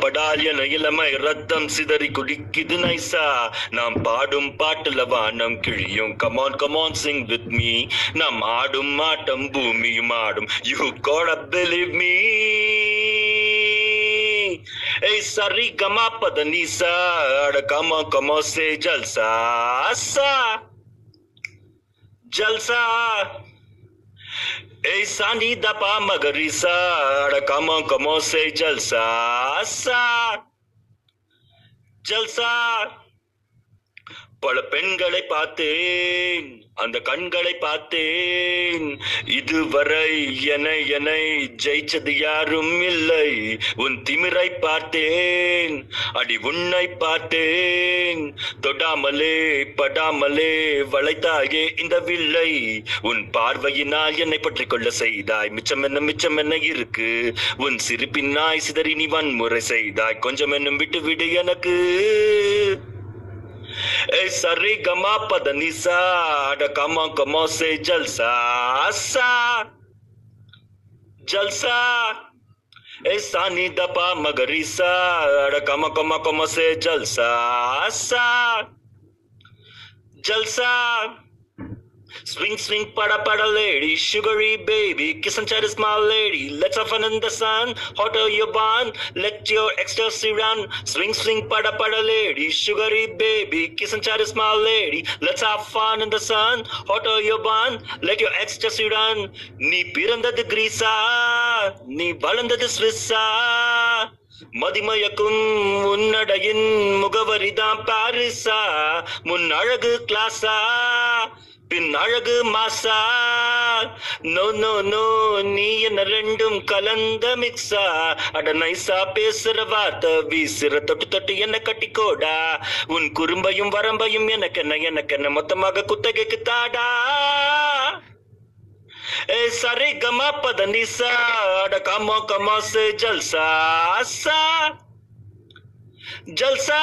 படால் என இளமை ரத்தம் சிதறி குடிக்குது நைசா. நாம் பாடும் பாட்டுல வானம் கிழியும். Come on come on sing with me நாம் ஆடும் ஆட்டம் பூமியும் ஆடும். யூ கோட believe மீ सरी गमा पदनी सर कम कम से जलसा सा। जलसा। ऐसा नी दपा मगरी सर कम कमो से जलसा सा। जलसा। பல பெண்களை பார்த்தேன் அந்த கண்களை பார்த்தேன். இதுவரை என என ஜெயிச்சது யாரும் இல்லை. உன் திமிரை பார்த்தேன் அடி உன்னை பார்த்தேன். தொடாமலே படாமலே வளைத்தாயே இந்த வில்லை. உன் பார்வையினால் என்னை பற்றி கொள்ள செய்தாய். மிச்சம் என்ன மிச்சம் என்ன இருக்கு? உன் சிரிப்பினாய் சிதறி நீ வன்முறை செய்தாய். கொஞ்சம் என்னும் விட்டு விடு எனக்கு. सरे गमा पदनिसा डकामा कमा से जलसा सा जलसा ए सानी दपा मगरी सा डकामा कमा कमा से जलसा सा जलसा Swing, swing, pada, pada, lady, sugary baby, kiss and chat is my lady. Let's have fun in the sun, hotter your bun, let your ecstasy run. Swing, swing, pada, pada, lady, sugary baby, kiss and chat is my lady. Let's have fun in the sun, hotter your bun, let your ecstasy run. நீ பிறந்தது கிரீஸா நீ வளர்ந்தது ஸ்விஸ்ஸா மதிமயக்கும் உன்னடையின் முகவரிதான் பாரிசா முன் அழகு கிளாஸா பின் அழகு மாசா. No no no நீ என்ன ரெண்டும் கலந்த மிக்ஸா. அட நைசா பேசுற வார்த்தை வீசுற தொட்டு தொட்டு என்ன கட்டிக்கோடா உன் குறும்பையும் வரம்பையும் எனக்கென்ன எனக்கென்ன மொத்தமாக குத்தகைக்கு தாடா. சரி கமா பத நிசா. அட கமோ கமா சே ஜல்சா ஜல்சா.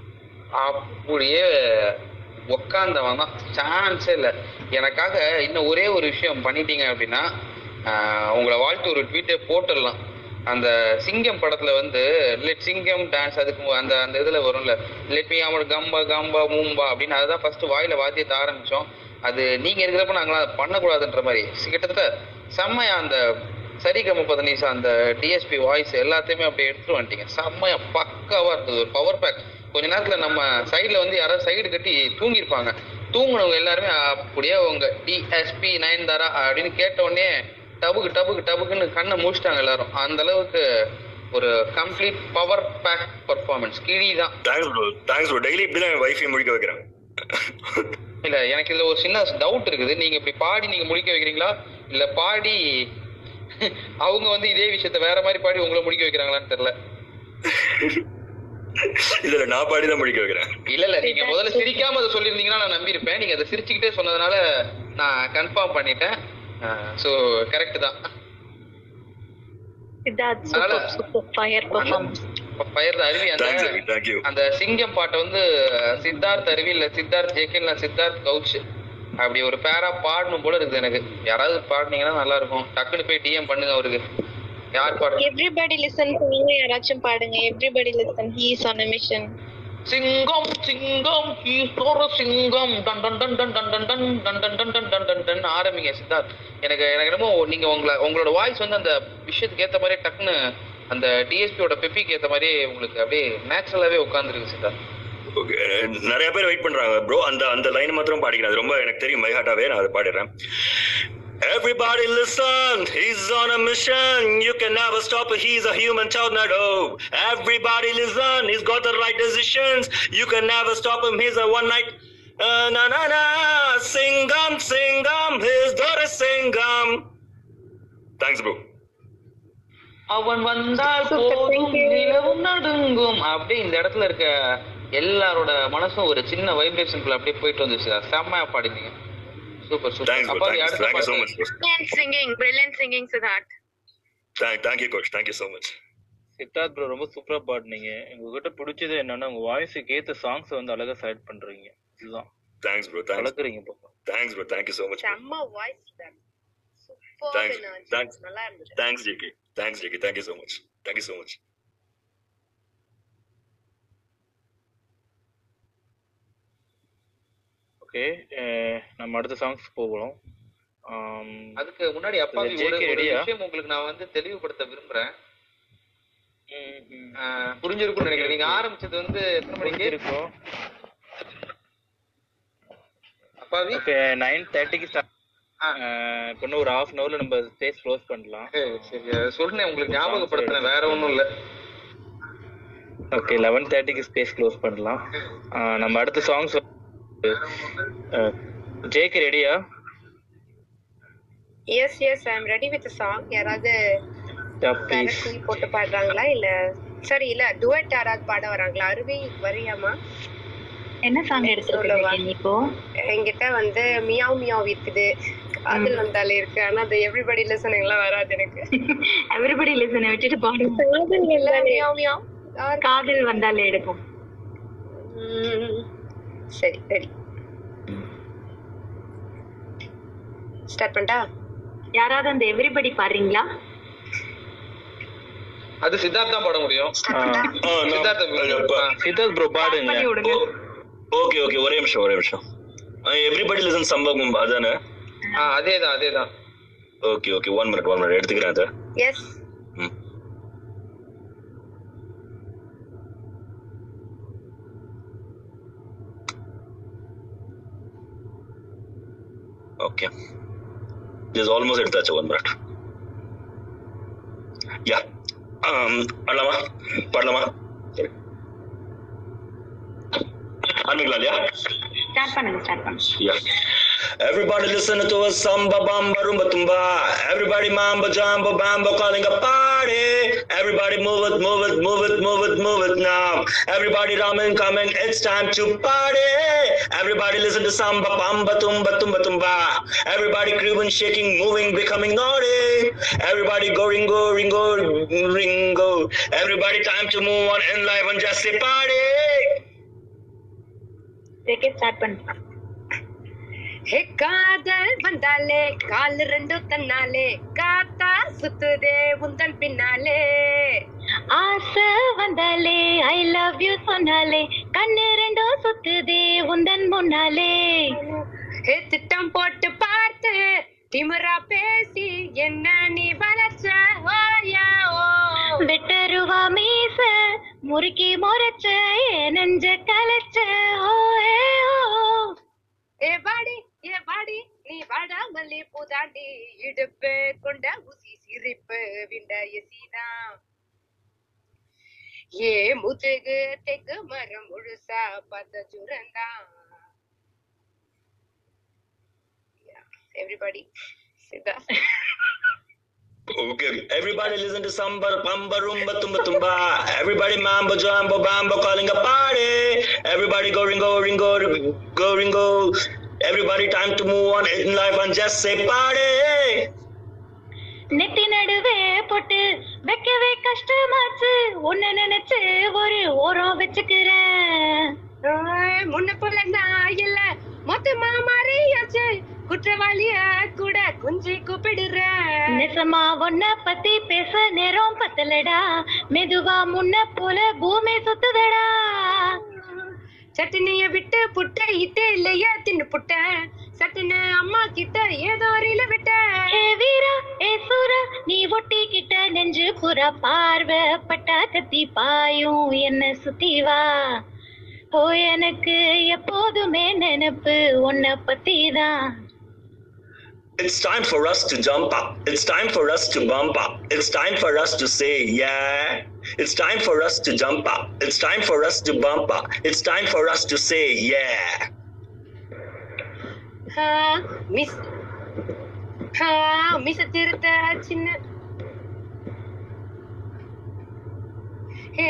அப்படியே உக்காந்தவன் தான். சான்ஸே இல்லை. எனக்காக இன்னும் ஒரே ஒரு விஷயம் பண்ணிட்டீங்க அப்படின்னா உங்களை வாழ்த்து ஒரு ட்வீட்டே போட்டுடலாம். அந்த சிங்கம் படத்துல வந்து லெட் சிங்கம் டான்ஸ் அதுக்கு அந்த அந்த இதுல வரும்ல. லெட் மீ அவன் கம்பா கம்பா மூம்பா அப்படின்னு அதுதான் ஃபர்ஸ்ட் வாயில வாத்தியத்தை ஆரம்பிச்சோம். அது நீங்க இருக்கிறப்ப நாங்களாம் அதை பண்ணக்கூடாதுன்ற மாதிரி. கிட்டத்தட்ட செம்மையா அந்த சரிகம பதனிசா அந்த டிஎஸ்பி வாய்ஸ் எல்லாத்தையுமே அப்படியே எடுத்துட்டு வந்துட்டீங்க. செம்மையா பக்காவா இருந்தது. ஒரு பவர் பேக் கொஞ்ச நேரத்துல நம்ம சைடுல வந்து யாராவது சைடு கட்டி தூங்கியிருப்பாங்க. தூங்குனவங்க எல்லாருமே அப்படியே அவங்க டிஎஸ்பி நயன்தாரா அப்படின்னு கேட்ட உடனே டபுக்கு டபுக்கு டபுக்குன்னு கண்ணை மூடிச்சிட்டாங்க எல்லாரும். அந்த அளவுக்கு ஒரு கம்ப்ளீட் பவர் பேக் பர்ஃபார்மன்ஸ் கிழி தான். Thanks bro thanks bro daily இப்படி தான் வைஃபை முடிக்க வைக்கிறேன். இல்ல எனக்கு இதுல ஒரு சின்ன டவுட் இருக்குது. நீங்க இப்படி பாடி நீங்க முடிக்க வைக்கிறீங்களா? இல்ல பாடி அவங்க வந்து இதே விஷயத்த வேற மாதிரி பாடி உங்களை முடிக்க வைக்கிறாங்களான்னு தெரியல. இல்ல இல்ல நான் பாடி தான் முடிக்க வைக்கிறேன். இல்ல இல்ல நீங்க முதல்ல சிரிக்காம அதை சொல்லியிருந்தீங்கன்னா நான் நம்பியிருப்பேன். நீங்க அதை சிரிச்சுக்கிட்டே சொன்னதுனால நான் கன்ஃபார்ம் பண்ணிட்டேன். சோ கரெக்ட் தான். அந்த சிங்கம் பாட்டை வந்து சித்தார்த் அருவி இல்ல சித்தார்த் ஜேகே இல்ல சித்தார்த் கவுச் அப்படி ஒரு பேரா பாடணும் போல இருக்குது எனக்கு. யாராவது பாடுனீங்கன்னா நல்லா இருக்கும். டக்குனு போய் டிஎம் பண்ணுங்க அவருக்கு. யார் பாடுறது எவ்ரிபடி லிசன் பண்ணுங்க யாராச்சும் பாடுங்க everybody listen he is on mission சிங்கம் சிங்கம் ஈஸ்வர சிங்கம் டன் டன் டன் டன் டன் டன் டன் டன் டன் டன் டன் டன் டன் டன் ஆரம்பிங்க சித்தார்த் எனக்கு எனக்கு என்னமோ நீங்க உங்களை உங்களோட வாய்ஸ் வந்து அந்த விஷயத்துக்கு ஏத்த மாதிரி டக்குன்னு அந்த டிஎஸ்பியோட பெப்பிக்கு ஏத்த மாதிரி உங்களுக்கு அப்படியே நேச்சுரலாவே உட்காந்துருக்கு சித்தார்த் ஓகே நிறைய பேர் வெயிட் பண்றாங்க ப்ரோ அந்த அந்த லைன் மாத்திரம் பாடிக்கிறேன் அது ரொம்ப எனக்கு தெரியும் மைஹாட்டாவே நான் அதை பாடிடுறேன் Everybody listen, he's on a mission. You can never stop him, he's a human tornado. Everybody listen, he's got the right decisions. You can never stop him, he's a one night. Uh, na na na, singam, singam, his daughter singam. Thanks, bro. அவன் வந்தால் போதும் நிலவும் நடுங்கும் அப்படி இந்த இடத்துல இருக்க எல்லாரோட மனசும் ஒரு சின்ன வைப்ரேஷனுக்குள்ள அப்படியே போயிட்டு வந்துச்சு செம்மையா பாடினீங்க சூப்பர் சூப்பர். அப்பா அடுத்த thank you so பாட்டு much. Brilliant singing, brilliant singing, Siddharth. Thank, thank you, coach. Thank you so much. Siddharth bro ரொம்ப சூப்பரா பாடுனீங்க உங்ககிட்ட பிடிச்சது என்னன்னா உங்க வாய்ஸுக்கு ஏத்த சாங்ஸ் வந்து அழகா செலக்ட் பண்றீங்க இதுதான் Thanks, bro. Thanks. கலக்குறீங்க இப்போ Thanks, bro. Thank you so much. செம்ம வாய்ஸ் சூப்பர் Thanks. Thanks. நல்லா இருந்துச்சு Thanks, JK. Thanks, JK. Thank you so much. Thank you so much. Okay. நம்ம அடுத்த சாங்ஸ் போகலாம். அதுக்கு முன்னாடி அப்பாவி ஒரு? விஷயம் உங்களுக்கு நான் வந்து தெளிவுபடுத்த விரும்புறேன். புரிஞ்சிருக்கும்னு நினைக்கிறேன். நீங்க ஆரம்பிச்சது வந்து எத்தனை மணிக்கு? இருக்கும் அப்பாவி. ஓகே நைன் தேர்ட்டிக்கு ஸ்டார்ட் இன்னும் ஒரு ஹாஃப் அன் ஹவர்ல நம்ம ஸ்டேஜ் க்ளோஸ் பண்ணலாம். சரி சொன்னேன் உங்களுக்கு ஞாபகப்படுத்தினேன் வேற ஒண்ணும் இல்ல. ஓகே லெவன் தேர்ட்டிக்கு ஸ்பேஸ் க்ளோஸ் பண்ணலாம். நம்ம அடுத்த சாங்ஸ் ஜேக்கு ரெடியா yes yes I am ready with song யாராவது போட்டு பாடுறாங்களா இல்ல? சரி இல்ல டுவெட் யாராவது பாட வராங்களா? அருவி வரியாமா? என்ன சாங் எடுத்துருக்கீங்க இப்போ? என்கிட்ட வந்து மியாவ் மியாவ் இருக்குது. காதல் வந்தாலே இருக்கு. ஆனா அது எவ்ரிபடி லிசன் எல்லாம் வராது எனக்கு. எவ்ரிபடி லிசனை விட்டுட்டு பாடுங்க. மியாவ் மியாவ் காதல் வந்தாலே எடுக்கும் சரி ரெடி ஸ்டார்ட் பண்ணிட்டா? யாராவது அந்த எவ்ரிபடி பாடுறீங்களா? அது சித்தார்த் தான் பாட முடியும். சித்தார்த் சித்தார்த் ப்ரோ பாடுங்க. ஓகே ஓகே ஒரே நிமிஷம் ஒரே நிமிஷம். எவ்ரிபடி லிசன் சம்பவம் அதானே? அதேதான் அதேதான். Okay okay one minute one minute எடுத்துக்கிறேன் அதை. Yes Okay. This is almost it, That's one minute. Yeah. Um, Adlama, Padlama. Sorry. Unmute, yeah. Start பண்ணுங்க ஸ்டார்ட் பண்ணுங்க Yeah. Everybody listen to a samba bamba rumba tumba. Everybody mambo jumbo bambo calling a party. Everybody move it, move it, move it, move it, move it now. Everybody ramen coming, it's time to party. Everybody listen to samba bamba tumba tumba tumba. Everybody grooving, shaking, moving, becoming naughty. Everybody go ringo, ringo, ringo. Everybody time to move on in life and just say party. Take start பண்ணுங்க hey காதல் வந்தாலே கால் ரெண்டும் தன்னாலே காத்தா சுத்துதே உந்தன் பின்னாலே. ஆசை வந்தாலே I love you சொன்னாலே கண்ணு ரெண்டும் சுத்துதே உந்தன் முன்னாலே. ஹே திட்டம் போட்டு பார்த்து திமிரா பேசி என்ன நீ வளர்ச்ச? ஓயா ஓ. வெட்டருவா மீச முறுக்கி முறைச்ச நெஞ்ச கலைச்ச ஏ பாடி ஏ பாடி ஏ வாடி நீ வாடாமல்லி பூதாண்டி இடுப்பு கொண்ட ஊசி சிரிப்பு விண்ட எசிதான் ஏ முதுகு தெக்கு மரம் முழுசா பத்த சுரந்தான் எவ்ரிபடி சிதா Okay. Everybody listen to samba, bamba, rumba, tumba, tumba. Everybody mambo, jumbo, bambo, calling a party. Everybody go ringo, ringo, go ringo. Everybody time to move on in life and just say party. நெத்தி நடுவே போட்டு வைக்கவே கஷ்டமாச்சு உன்னை நினைச்சு ஒரு ஓரம் வச்சுக்கிறேன் முன்ன போல நான் இல்ல மொத்தமா மாறியாச்சு குற்றவாளிய? கூட குஞ்சி கூப்பிடுறேன் நிசமா உன்னை பத்தி பேச நேரம் பத்தலடா. மெதுவா முன்ன போல பூமி சுத்துதடா. சட்டினிய விட்டு புட்ட இட்டு இல்லையா தின்னு புட்ட. சட்டுன்னு அம்மா கிட்ட ஏதோ ரீல விட்ட. ஏ வீரா ஏ சூரா நீ ஒட்டிக்கிட்ட நெஞ்சு புறா பார்வை பட்டா கத்தி பாயும் என்ன சுத்தி வா. ஓ எனக்கு எப்போதுமே நினைப்பு உன்னை பத்தி தான் It's time for us to jump up. It's time for us to bump up. It's time for us to say yeah. It's time for us to jump up. It's time for us to bump up. It's time for us to say yeah. Miss miss திருத்த சின்ன ஹே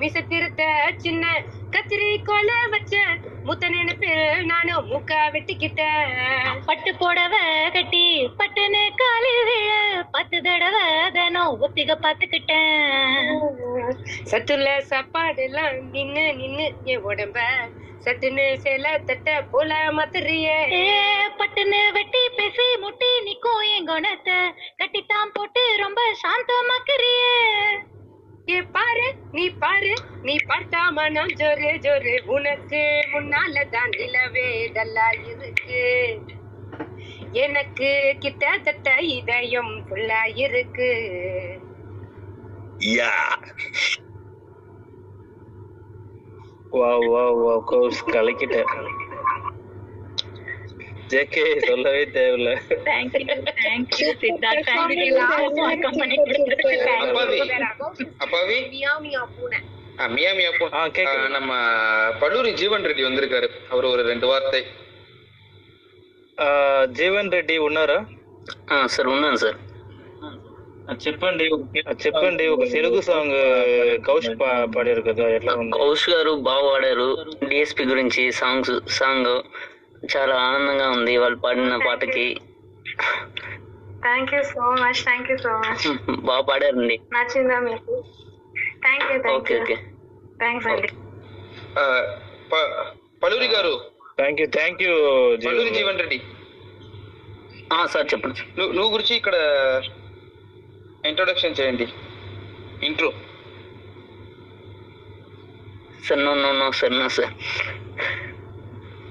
miss திருத்த சின்ன கத்திரி கோல வச்ச முத்த நினைப்பில் நானும் மூக்கா வெட்டிக்கிட்டேன். பட்டு புடவ கட்டி பட்டுன்னு காலி விழ பத்து தடவை தினம் ஒத்திக பாத்துக்கிட்டேன் சட்டுல சாப்பாடு எல்லாம் நின்னு நின்னு என் உடம்ப. சட்டுன்னு சேல தட்ட போல மாத்துறியே. ஏ பட்டுன்னு வெட்டி பேசி முட்டி நிக்கும் என் குணத்தை. கட்டித்தான் போட்டு ரொம்ப சாந்தமாக்குறியே. ஏ பாரு நீ பாரு நீ பார்த்தா மனம் ஜொரு ஜொரு உனக்கு முன்னால தான் நிலவே டல்லா இருக்கு. எனக்கு கிட்டத்தட்ட இதயம் ஃபுல்லா இருக்கு. வா வா வா வாவ் கோர்ஸ் ஜேகே சொல்லவே தேவையில்ல தேங்க்யூ தேங்க்யூ சித்தார்த் தேங்க்யூ பண்ணி அப்பாவி கொடுத்துருக்கு அப்பாவி மியா மியா பூனை ஆ, மியா மியா போ ஆ, நம்ம பல்லூரி ஜீவன் ரெட்டி வந்திருக்காரு அவர் ஒரு ரெண்டு வார்த்தை జీవన్ రెడ్డి ఉన్నారా సార్ ఉన్నాను సార్ చెప్పండి చెప్పండి ఒక తెలుగు సాంగ్ కౌశ్ పా- పాడారు కదా ఎట్లా ఉంది కౌశ్ గారు బాగా పాడారు డిఎస్పి గురించి సాంగ్స్ సాంగ్ చాలా ఆనందంగా ఉంది వాళ్ళు పాడిన పాటకి. Thank you so much thank you so much బాగా పాడారండి. నచ్చిందా మీకు? Thank you thank okay you okay thanks అండి. ఆ, ప- Palluri garu. Thank you thank you Palluri Jeevan Reddy. Sir చెప్పండి నువ్వు నువ్వు గురించి ఇక్కడ ఇంట్రొడక్షన్ చేయండి. Intro sir no no no sir no sir.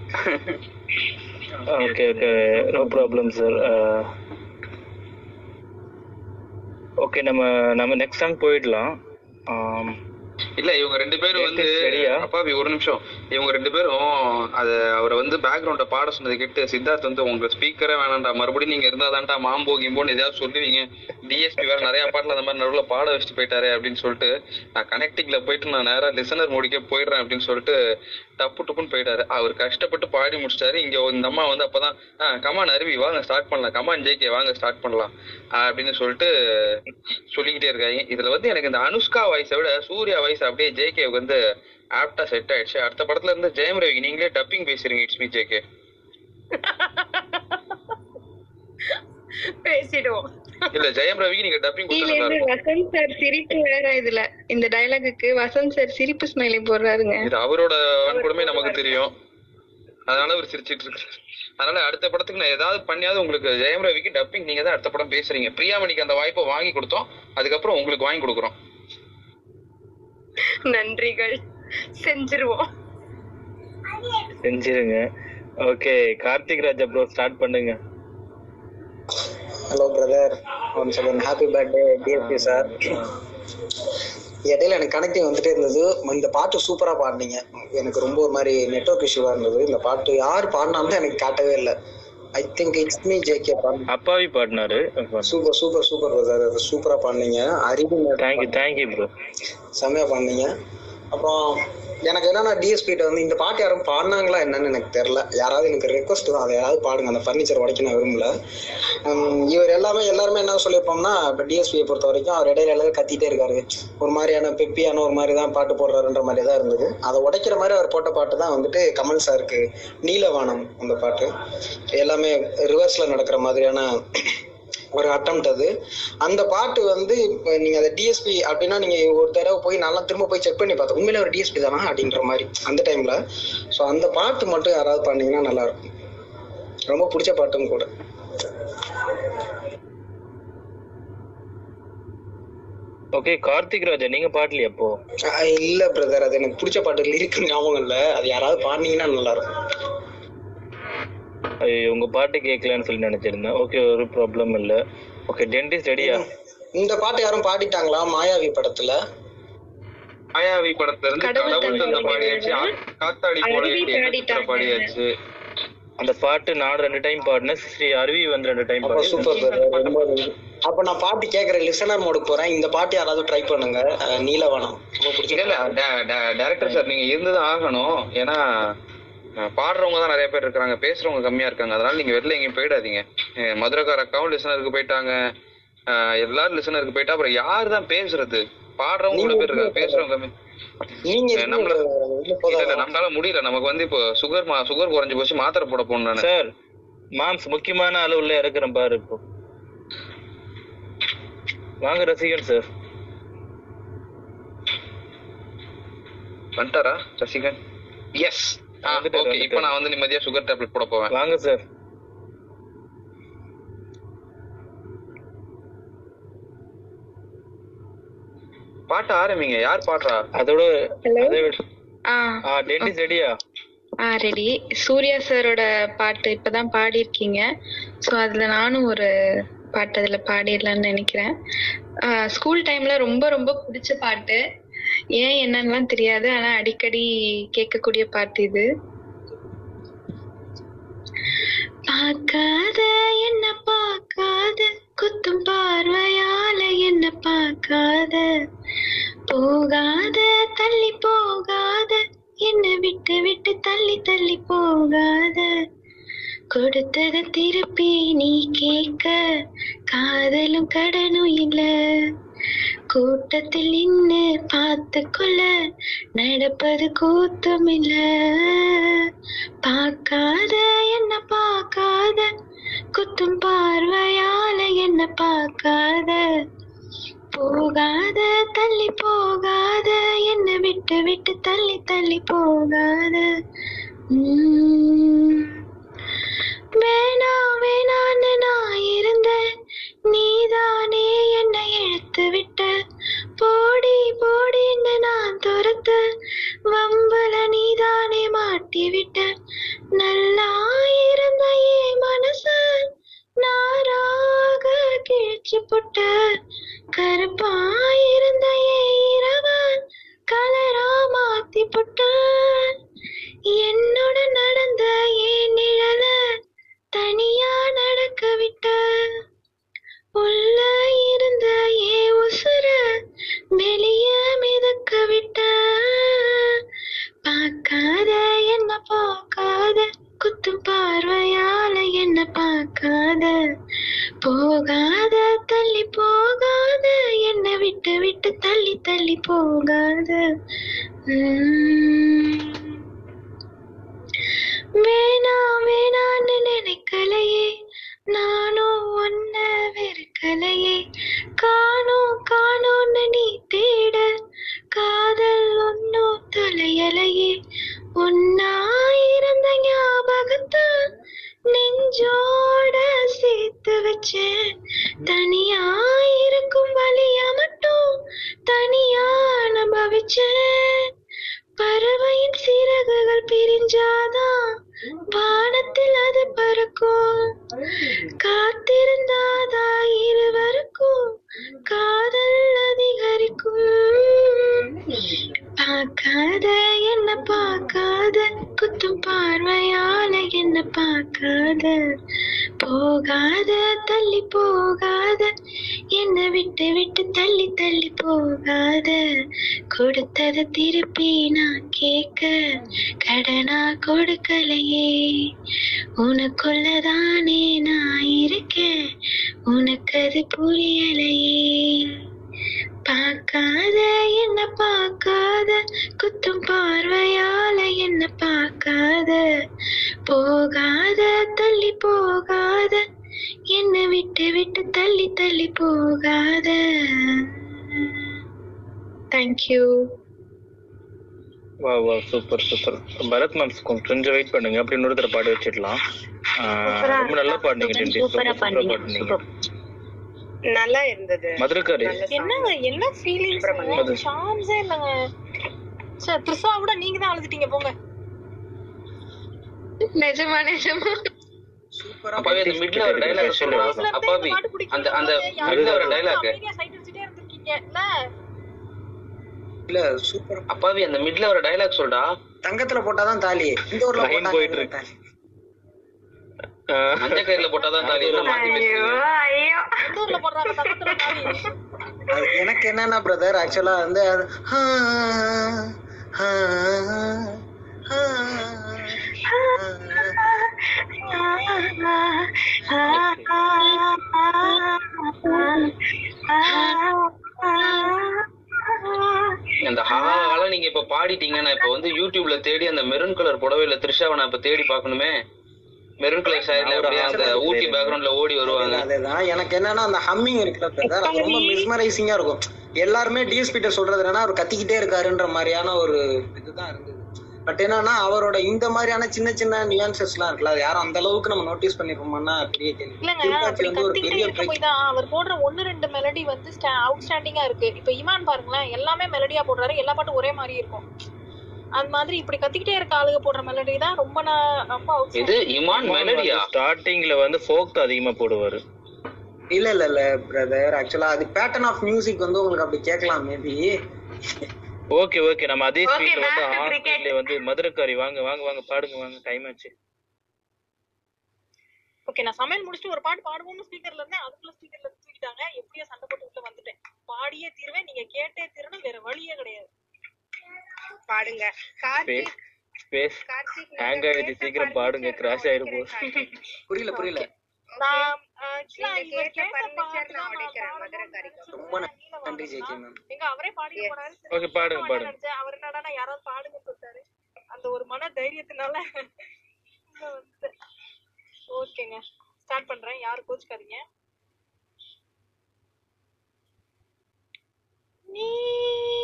Okay okay no problem sir okay நம்ம நம்ம நெக்ஸ்ட் சாங் போயிடலாம். ஆம், இல்ல இவங்க ரெண்டு பேரும் வந்து? அப்பாவி ஒரு நிமிஷம். இவங்க ரெண்டு பேரும் அது அவரை வந்து பேக்ரவுண்ட பாட சொன்னதை கேட்டு சித்தார்த் வந்து உங்க ஸ்பீக்கரே வேணாம்டா. மறுபடியும் நீங்க இருந்தாதான்டா மாம்போ கிம்போன்னு ஏதாவது சொல்லுவீங்க. டிஎஸ்பி வேற நிறைய பாட்டுல அந்த மாதிரி நடுவில் பாட வச்சுட்டு போயிட்டாரு அப்படின்னு சொல்லிட்டு நான் கனெக்டிங்ல போயிட்டு நான் நேரம் லிசனர் முடிக்க போயிடுறேன் அப்படின்னு சொல்லிட்டு டப்பு டப்புன்னு போயிட்டாரு. அவர் கஷ்டப்பட்டு பாடி முடிச்சிட்டாரு. இங்க இந்த அம்மா வந்து அப்பதான் ஆஹ் கமான் அருவி வாங்க ஸ்டார்ட் பண்ணலாம். கமான் ஜேகே வாங்க ஸ்டார்ட் பண்ணலாம். அப்படின்னு சொல்லிட்டு சொல்லிக்கிட்டே இருக்காங்க. இதுல வந்து எனக்கு இந்த அனுஷ்கா வாய்ஸை விட சூர்யா வாய்ஸ் அப்படியே ஜேகே வந்து ஆப்டா செட் ஆயிடுச்சு. அடுத்த படத்துல இருந்து ஜெயம் ரவி நீங்களே டப்பிங் பேசுறீங்க இட்ஸ் மீ ஜேகே பேசிடுவோம். இல்ல ஜெயம் ரவிக்கு நீங்க டப்பிங் வசந்த் சார் சிரிப்பு வேற இதுல. இந்த டயலாகுக்கு வசந்த் சார் சிரிப்பு ஸ்மைலி போடுறாருங்க. இது அவரோட வன்கொடுமை நமக்கு தெரியும். அதனால அவர் சிரிச்சிட்டு இருக்காரு. அதனால அடுத்த படத்துக்கு நான் ஏதாவது பண்ணியாவது உங்களுக்கு ஜெயம் ரவிக்கு டப்பிங் நீங்க தான் அடுத்த படம் பேசுறீங்க. பிரியாமணிக்கு அந்த வாய்ப்பை வாங்கி கொடுத்தோம். அதுக்கப்புறம் உங்களுக்கு வாங்கி கொடுக்குறோம். நன்றிகள். செஞ்சிருவோம். செஞ்சிருங்க. Okay Karthik Raja bro start பண்ணுங்க. Hello brother one second happy birthday DSP sir இடையில எனக்கு கனெக்டிங் வந்துட்டே இருந்தது. இந்த பாட்டு சூப்பரா பாடினீங்க. எனக்கு ரொம்ப ஒரு மாதிரி நெட்ஒர்க் இஷ்யூவா இருந்தது. இந்த பாட்டு யார் பாடினாலும் எனக்கு காட்டவே இல்லை. I think it's me JK பாடின அப்பாவி பாடினாரு. சூப்பர் சூப்பர் சூப்பர் பிரதர் சூப்பரா பாடினீங்க. அறிவு தேங்க்யூ தேங்க்யூ ப்ரோ செம்மையா பாடினீங்க. அப்புறம் எனக்கு என்னன்னா டிஎஸ்பிட்ட வந்து இந்த பாட்டு யாரும் பாடினாங்களா என்னன்னு எனக்கு தெரியல. யாராவது எனக்கு ரெக்வஸ்ட் தான் அதை யாராவது பாடுங்க. அந்த ஃபர்னிச்சர் உடைக்க நான் விரும்பல. இவர் எல்லாமே எல்லாருமே என்ன சொல்லியிருப்போம்னா இப்போ டிஎஸ்பியை பொறுத்த வரைக்கும் அவர் இடையில இடையில கத்திட்டே இருக்காரு. ஒரு மாதிரியான பெப்பியான ஒரு மாதிரி தான் பாட்டு போடுறாருன்ற மாதிரி தான் இருந்தது. அதை உடைக்கிற மாதிரி அவர் போட்ட பாட்டு தான் வந்துட்டு கமல் சாருக்கு நீலவானம் அந்த பாட்டு. எல்லாமே ரிவர்ஸ்ல நடக்கிற மாதிரியான ஒரு அட்டம் அது. அந்த பாட்டு வந்து இப்போ நீங்க அதை டிஎஸ்பி அப்படின்னா நீங்க ஒரு தடவை போய் நல்லா திரும்ப போய் செக் பண்ணி பார்த்தோம் உண்மையில ஒரு டிஎஸ்பி தானா அப்படின்ற மாதிரி அந்த டைம்ல ஸோ அந்த பாட்டு மட்டும் யாராவது பண்ணீங்கன்னா நல்லா இருக்கும். ரொம்ப பிடிச்ச பாட்டும் கூட. ஓகே கார்த்திக் ராஜா நீங்க பாடலையா அப்போ இல்ல பிரதர் அது எனக்கு பிடிச்ச பாட்டு லிரிக் ஞாபகம் இல்ல. அது யாராவது பாடினீங்கன்னா நல்லா இருக்கும். உங்க பாட்டு கேட்கலன்னு சொல்லி நினைச்சிருந்தேன். ஓகே ஒரு ப்ராப்ளம் இல்ல. ஓகே டென்டிஸ்ட் ரெடியா இந்த பாட்டு யாரும் பாடிட்டாங்களா? மாயாவி படத்துல? மாயாவி படத்துல இருந்து கடவுள் தந்த பாடியாச்சு. காத்தாடி போல பாடியாச்சு. அந்த பாட்டு நான் ரெண்டு டைம் பாடினேன். ஸ்ரீ அருவி வந்து ரெண்டு டைம் சூப்பர் பாடினேன் நன்றி. அப்ப நான் பாட்டு கேக்குறேன் லிசனர் மோடுக்கு போறேன். இந்த பாட்டு யாராவது ட்ரை பண்ணுங்க. நீலவனம். ரொம்ப பிடிச்ச இல்ல டைரக்டர் சார் நீங்க இருந்துதான் ஆகணும். ஏன்னா பாடுறவங்க தான் நிறைய பேர் இருக்காங்க பேசுறவங்க கம்மியா இருக்காங்க. அதனால நீங்க வெளில எங்கேயும் போயிடாதீங்க. மதுரைக்கார அக்காவும் லிசனருக்கு போயிட்டாங்க. எல்லாரும் லிசனருக்கு போயிட்டா அப்புறம் யாரு தான் பேசுறது? பாடுறவங்க இவ்வளவு பேர் இருக்காங்க பேசுறவங்க கம்மி நம்மள இல்ல நம்மளால முடியல. நமக்கு வந்து இப்போ சுகர் சுகர் குறைஞ்சு போச்சு மாத்திரை போட போகணும் சார் மாம்ஸ் முக்கியமான அளவுல இறக்குறேன் பாரு இப்போ. வாங்க ரசிகன் சார் வந்துட்டாரா ரசிகன்? எஸ் ஓகே இப்போ நான் வந்து நிம்மதியா சுகர் டேப்லெட் போட போவேன். வாங்க சார் பாட்டு ஆரம்பிங்க. யார் பாடுறா? அதோட Hello? அதை விட. ஆ. ஆ டென்டிஸ்ட் ரெடியா? ஆ ரெடி சூர்யா சாரோட பாட்டு இப்பதான் பாடியிருக்கீங்க. ஸோ அதுல நானும் ஒரு பாட்டு அதுல பாடிடலாம்னு நினைக்கிறேன். ஸ்கூல் டைம்ல ரொம்ப ரொம்ப பிடிச்ச பாட்டு. ஏன் என்னன்னுலாம் தெரியாது ஆனா அடிக்கடி கேட்கக்கூடிய பாட்டு இது. பார்க்காத என்ன பார்க்காத குத்தும் பார்வையால என்ன பார்க்காத. போகாத தள்ளி போகாத என்ன விட்டு விட்டு தள்ளி தள்ளி போகாத. கொடுத்தத திருப்பி நீ கேட்க காதலும் கடனும் இல்ல. கூட்டத்தில் இன்னு பார்த்து கொள்ள நடப்பது கூத்தும் இல்ல பார்க்காத என்ன பார்க்காத? குத்தும் பார்வையால என்ன பார்க்காத? போகாத தள்ளி போகாத. என்ன விட்டு விட்டு தள்ளி தள்ளி போகாத. வேணா வேணான்னு நான் இருந்தேன். நீதானே என்னை இழுத்து விட்ட. போடி போடின்னு நான் துரத்த. வம்புல நீதானே மாட்டி விட்ட. நல்லா இருந்த ஏ மனச நாராக கிழிச்சு புட்ட. கருப்பாயிருந்த ஏ இரவன் கலரா மாத்தி புட்ட. என்னோட நடந்த ஏன் நிழல தனியா நடக்க விட்ட. இருந்த ஏ உசுர வெளிய மிதக்க விட்ட. பார்க்காத என்ன பார்க்காத குத்தும் பார்வையால என்ன பார்க்காத. போகாத தள்ளி போகாத என்னை விட்டு விட்டு தள்ளி தள்ளி போகாத. சூப்பர் சூப்பர் பரத் மேம்ஸ் கொஞ்சம் வெயிட் பண்ணுங்க. அப்படி இன்னொரு தடவை பாடி வச்சிடலாம். ரொம்ப நல்லா பாடுனீங்க நல்லா இருந்தது. மதுரக்காரி. என்னங்க என்ன ஃபீலிங்ஸ் சான்ஸே இல்லைங்க? சே த்ரிஷா விட நீங்க தான் அழுதுட்டீங்க போங்க. நிஜமா நிஜமா. அப்பாவே அந்த மிட்ல ஒரு டைலாக் சொல்றா அப்பாவி அந்த அந்த மிட்ல ஒரு டைலாக் அமைதியா சைட் அடிச்சுட்டே இருந்திருக்கீங்க இல்ல சூப்பர் அப்பாவி அந்த மிட்ல ஒரு டைலாக் சொல்றா தங்கத்துல போட்டாதான் தாலி இந்த ஊர்ல போட்டா போயிட்டு இருக்கு. தாலி. மஞ்ச கயிறுல போட்டாதான் தாலி எனக்கு என்னன்னா பிரதர் ஆக்சுவலா வந்து அது ஆ, ஆ, ஆ, அந்த ஹால நீங்க இப்ப பாடிட்டீங்க நான் இப்ப வந்து யூடியூப்ல தேடி அந்த மெரூன் கலர் புடவையில த்ரிஷாவை நான் இப்ப தேடி பார்க்கணுமே. மெரூன் கலர் சாரில அப்படியே அந்த ஊட்டி பேக்ரவுண்ட்ல ஓடி வருவாங்க. அதேதான் எனக்கு என்னன்னா அந்த ஹம்மிங் இருக்குல்ல பிரதர் அது ரொம்ப மிஸ்மரைசிங்கா இருக்கும். எல்லாருமே டிஎஸ்பி கிட்ட சொல்றது என்னன்னா அவர் கத்திக்கிட்டே இருக்காருன்ற மாதிரியான ஒரு இதுதான் இருந்தது. பட் என்னன்னா அவரோட இந்த மாதிரியான சின்ன சின்ன நியூயான்சஸ் எல்லாம் இருக்குல்ல அது யாரும் அந்த அளவுக்கு நம்ம நோட்டீஸ் பண்ணிருப்போம்னா பெரிய கேள்வி அவர் போடுற ஒன்னு ரெண்டு மெலடி வந்து அவுட் ஸ்டாண்டிங்கா இருக்கு. இப்ப இமான் பாருங்களேன் எல்லாமே மெலடியா போடுறாரு. எல்லா பாட்டும் ஒரே மாதிரி இருக்கும். அது மாதிரி இப்படி கத்திக்கிட்டே இருக்க ஆளுங்க போடுற மெலடி தான் ரொம்ப நான் ரொம்ப அவுட் இது இமான் மெலடியா ஸ்டார்டிங்ல வந்து ஃபோக் அதிகமா போடுவாரு. இல்ல இல்ல இல்ல பிரதர் ஆக்சுவலா அது பேட்டர்ன் ஆஃப் மியூசிக் வந்து உங்களுக்கு அப்படி கேட்கலாம் மேபி ஓகே ஓகே நம்ம அதே Okay, ஸ்பீட்ல வந்து. ஸ்பீட்ல வந்து மதுரக்காரி வாங்க வாங்க வாங்க. பாடுங்க வாங்க. டைம் ஆச்சு. ஓகே நான் சமையல் முடிச்சுட்டு ஒரு பாட்டு பாடுவோம்னு ஸ்பீக்கர்ல இருந்தேன். அதுக்குள்ள ஸ்பீக்கர்ல தூக்கிட்டாங்க. எப்படியோ சண்டை போட்டு உள்ள வந்துட்டேன். பாடியே தீர்வேன். நீங்க கேட்டே தீரணும். வேற வழியே கிடையாது. பாடுங்க. ஸ்பேஸ் ஸ்பேஸ் ஹேங் ஆயிடுச்சு சீக்கிரம் பாடுங்க. கிராஷ் ஆயிடும் புரியல புரியல. நான் நன்றி ஜெய்கே மேம். எங்க அவரே போனாரு. சரி, Okay, பாடுங்க, பாடுங்க. அவர் என்னடா யாராவது பாடுங்கன்னு சொல்லிட்டாரு. அந்த ஒரு மன தைரியத்தினால ஓகேங்க. ஸ்டார்ட் பண்றேன். யாரும் கோச்சுக்காதீங்க. நீலவானம்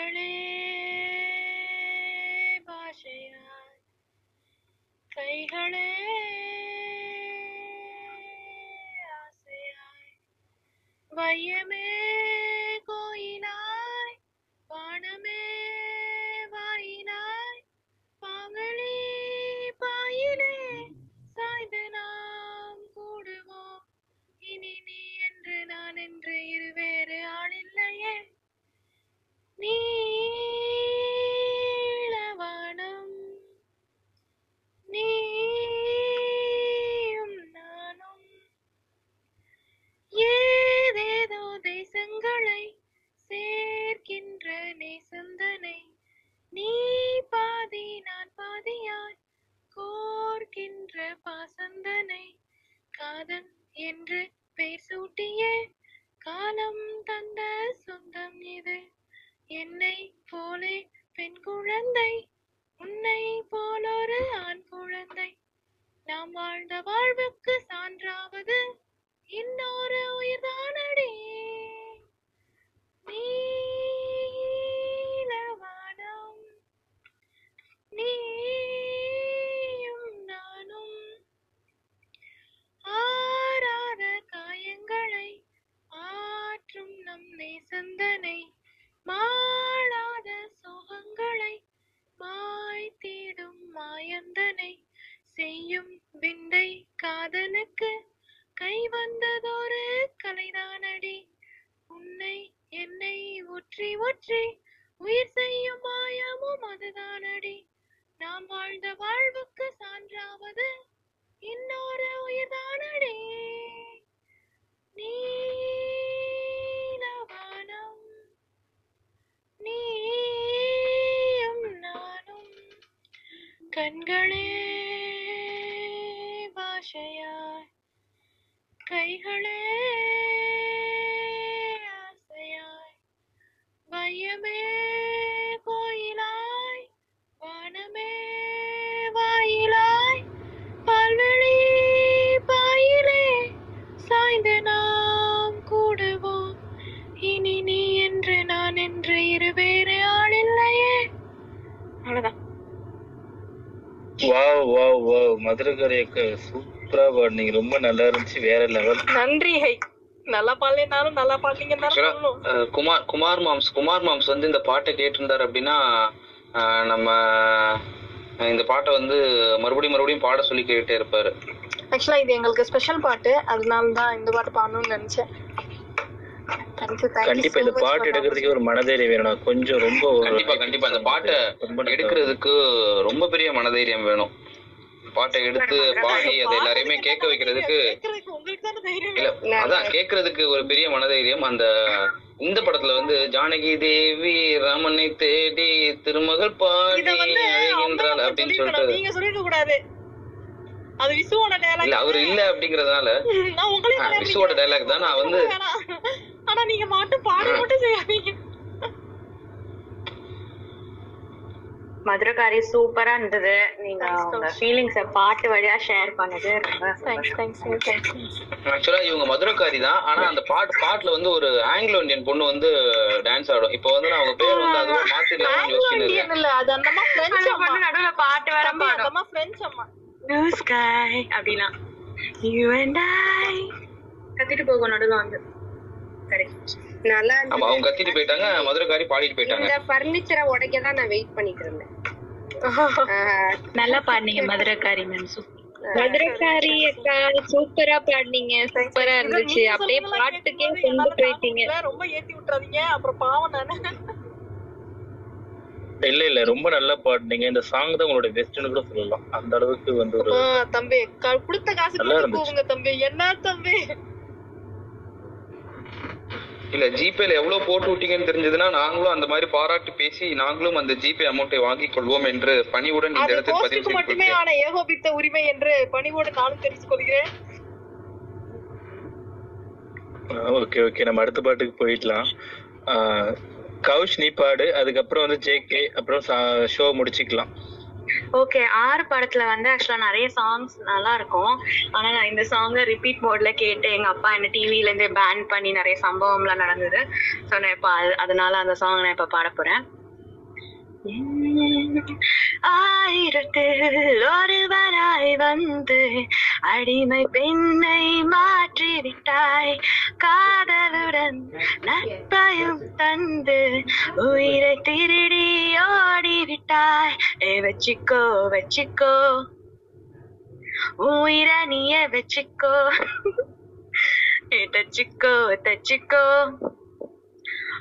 கண்களே பாஷையாய் கைகளே ஆசையாய் வையமே சூப்பரா பாடுனீங்க ரொம்ப நல்லா இருந்துச்சு வேற லெவல் நன்றி ஹை. நல்லா பாடலைனாலும் நல்லா அஹ், குமார் குமார் மாம்ஸ் குமார் மாம்ஸ் வந்து இந்த பாட்டை கேட்டிருந்தாரு அப்படின்னா நம்ம இந்த பாட்டை வந்து மறுபடியும் மறுபடியும் பாட சொல்லி கேட்டே இருப்பாரு. ஆக்சுவலா இது எங்களுக்கு ஸ்பெஷல் பாட்டு. அதனால தான் இந்த பாட்டு பாடணும்னு நினைச்சேன். கண்டிப்பா இந்த பாட்டு எடுக்கிறதுக்கே ஒரு மனதைரியம் வேணும். கொஞ்சம் ரொம்ப கண்டிப்பா கண்டிப்பா. இந்த பாட்டை எடுக்கிறதுக்கு ரொம்ப பெரிய மனதைரியம் வேணும். பாட்டை எடுத்து பாடி அதை எல்லாரையுமே கேட்க வைக்கிறதுக்கு இல்ல அதான் கேட்கறதுக்கு ஒரு பெரிய மனதைரியம். அந்த இந்த படத்துல வந்து ஜானகி தேவி ராமனை தேடி திருமகள் பாடி அழைகின்றாள் அப்படின்னு சொல்லிட்டு. அது விசுவோட டயலாக் இல்ல அவர் இல்ல அப்படிங்கறதுனால. நான் உங்களையும் விசுவோட டைலாக் தான் நான் வந்து. ஆனா நீங்க மட்டும் பாட மட்டும் செய்யாதீங்க. மதுரகாரி சூப்பரா இருந்தது. நீங்க உங்க ஃபீலிங்ஸ பாட்டு வழியா ஷேர் பண்ணது ஆக்சுவலா இவங்க மதுரக்காரி தான். ஆனா அந்த பாட்டு பாட்டுல வந்து ஒரு ஆங்கிலோ இந்தியன் பொண்ணு வந்து டான்ஸ் ஆடும். இப்போ வந்து நான் அவங்க பேர் வந்து யோசிச்சுட்டு இருக்கேன் இல்ல. அது அந்த அம்மா பிரெஞ்சு அம்மா. நடுவுல பாட்டு வேற தம்பி, அந்த பாடும். அம்மா பிரெஞ்சு அம்மா. Blue sky. அப்படின்னா you and I. கத்திட்டு போகும் நடுவுல வந்து. கரெக்ட் நல்லா ஆமா அவங்க கத்திட்டு போயிட்டாங்க மதுரக்காரி பாடிட்டு போயிட்டாங்க. இந்த பர்னிச்சரை உடைக்க தான் நான் வெயிட் பண்ணிட்டு இருந்தேன் நல்லா பாடுனீங்க மதுரக்காரி மேம் மதுரக்காரி அக்கா சூப்பரா பாடுனீங்க. சூப்பரா இருந்துச்சு. அப்படியே பாட்டுக்கே கொண்டு போயிட்டீங்க. ரொம்ப ஏத்தி விட்டுறாதீங்க. அப்புறம் பாவம் நானு இல்ல இல்ல ரொம்ப நல்லா பாடுனீங்க. இந்த சாங் தான் உங்களோட பெஸ்ட்னு கூட சொல்லலாம். அந்த அளவுக்கு வந்து ஒரு ஆ, தம்பி கொடுத்த காசு நல்லா கொடுத்து இருந்துச்சு. தம்பி. என்ன தம்பி? இல்ல ஜிபேல எவ்வளவு போட்டு விட்டீங்கன்னு தெரிஞ்சதுன்னா நாங்களும் அந்த மாதிரி பாராட்டு பேசி நாங்களும் அந்த ஜிபே அமௌண்ட்டை வாங்கிக் கொள்வோம் என்று பணிவுடன் இந்த இடத்தில் பதிவு செய்து மட்டுமே ஆன ஏகோபித்த உரிமை என்று பணிவோடு நானும் தெரிவித்துக் கொள்கிறேன். ஓகே ஓகே நம்ம அடுத்த பாட்டுக்கு போயிடலாம். ஆஹ் கவுஷ் நீ பாடு. அதுக்கப்புறம் வந்து ஜேகே அப்புறம் ஷோ முடிச்சுக்கலாம். ஓகே ஆறு படத்துல வந்து ஆக்சுவலா நிறைய சாங்ஸ் நல்லா இருக்கும் ஆனா நான் இந்த சாங்க ரிப்பீட் மோட்ல கேட்டு எங்க அப்பா என்ன டிவில இருந்து பேன் பண்ணி நிறைய சம்பவம்லாம் நடந்தது. ஸோ நான் இப்ப அது- அதனால அந்த சாங் நான் இப்ப பாட போறேன். ஆயிரத்தில் ஒருவராய் வந்து அடிமை பெண்ணை மாற்றி விட்டாய் காதலுடன் நட்பையும் தந்து உயிரை திருடி ஓடிவிட்டாய். ஏ வச்சிக்கோ வச்சிக்கோ. உயிரை நீயே வச்சிக்கோ. ஏ தச்சிக்கோ தச்சிக்கோ.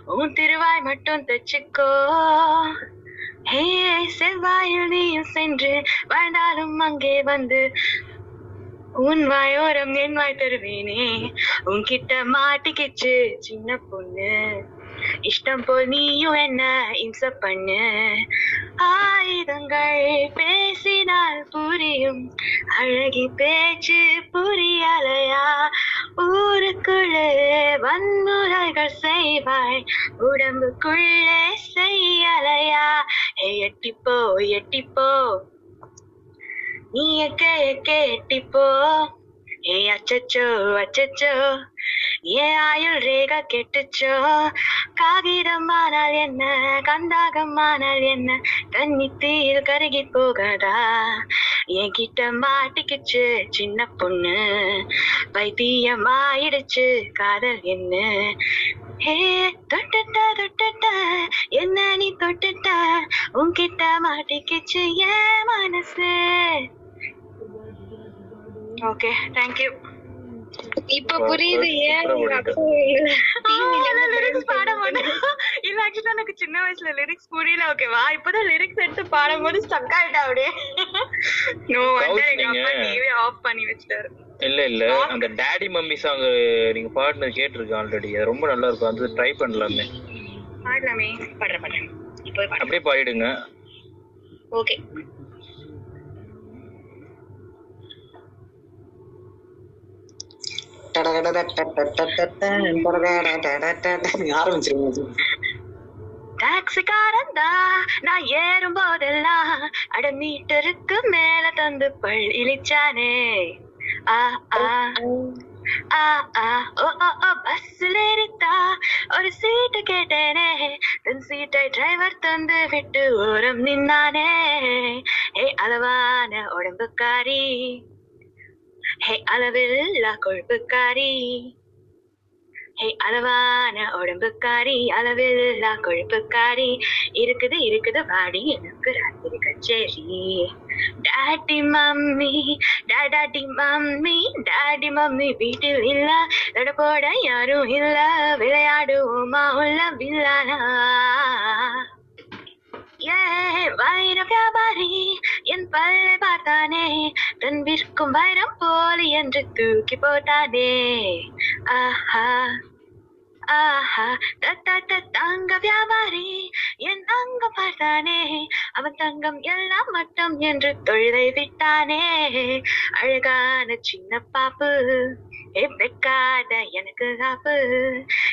உன் திருவாய் மட்டும் தச்சுக்கோ. செவ்வாயில் நீயும் சென்று வாழ்ந்தாலும் அங்கே வந்து உன் வாயோரம் என் வாய் தருவேனே. உன்கிட்ட மாட்டிக்கிச்சு சின்ன பொண்ணு. இஷ்டம் போல் நீயும் என்ன இம்ச பண்ணு. ஆயுதங்கள் பேசினால் புரியும் அழகி பேச்சு புரியலையா? ஊருக்குள்ளே வன்முறைகள் செய்வாய் உடம்புக்குள்ளே செய்யலையா? எட்டிப்போ எட்டிப்போ. நீ எக்க எக்க எட்டிப்போ? ஏ அச்சச்சோ அச்சச்சோ. ஏ ஆயுள் ரேகா கெட்டுச்சோ. காகிதமானால் என்ன? கந்தாகமானால் என்ன? தண்ணி தீயில் கருகி போகாதா? என்கிட்ட மாட்டிக்கிச்சு சின்ன பொண்ணு. வைத்தியமாயிடுச்சு காதல் என்ன? ஹே தொட்டுட்டா தொட்டுட்டா. என்ன நீ தொட்டுட்டா? உன்கிட்ட மாட்டிக்கிச்சு ஏன் மனசு. ஓகே தேங்க்யூ இப்ப புரியுது ஏன் லிரிக்ஸ் பாட மாட்டேன் இல்ல ஆக்சுவலா எனக்கு சின்ன வயசுல லிரிக்ஸ் புரியல. ஓகேவா இப்பதான் லிரிக்ஸ் எடுத்து பாடும்போது ஸ்டக் ஆயிட்டா அப்படியே. நோ வந்து எங்க அப்பா நீங்க- டிவி ஆஃப் பண்ணி வச்சிட்டாரு. இல்ல இல்ல. அந்த டாடி மம்மி சாங் நீங்க பாடினது கேட்டிருக்கேன் ஆல்ரெடி அது ரொம்ப நல்லா இருக்கும். அது ட்ரை பண்ணலாமே. பாடலாமே. பாடுறேன் பாடுறேன். இப்போ பாடுறேன். அப்படியே பாடிடுங்க. ஓகே ஆரம்பிச்சிருங்க டாக்ஸிக்காரன் தான் நான் ஏறும் போதெல்லாம் அட மீட்டருக்கு மேல தந்து பள் இழிச்சானே ஆ ஆ ஆ ஆ ஓ ஓ ஓ பஸ்ல ஏறித்தா ஒரு சீட்டு கேட்டேனே. தன் சீட்டை டிரைவர் தந்து விட்டு ஓரம் நின்னானே. ஏ அளவான உடம்புக்காரி ஹே அளவில்லா கொழுப்புக்காரி. ஹே அளவான உடம்புக்காரி அளவில்லா கொழுப்புக்காரி. இருக்குது இருக்குது வாடி எனக்கு ராத்திரி கச்சேரி. Daddy mummy daddy mummy daddy mummy வீட்டில் இல்ல தடப்போட யாரும் இல்ல விளையாடுவோமா உள்ள வில்லானா ஏ வைர வியாபாரி என் பல்லை பார்த்தானே தன் விற்கும் வைரம் போலி என்று தூக்கி போட்டானே. ஆஹா ஆஹா தத்த தங்க வியாபாரி என் அங்க பார்த்தானே அவன் தங்கம் எல்லாம் மட்டும் என்று தொழிலை விட்டானே. அழகான சின்ன பாப்பு வெக்காத எனக்கு ஆப்பு.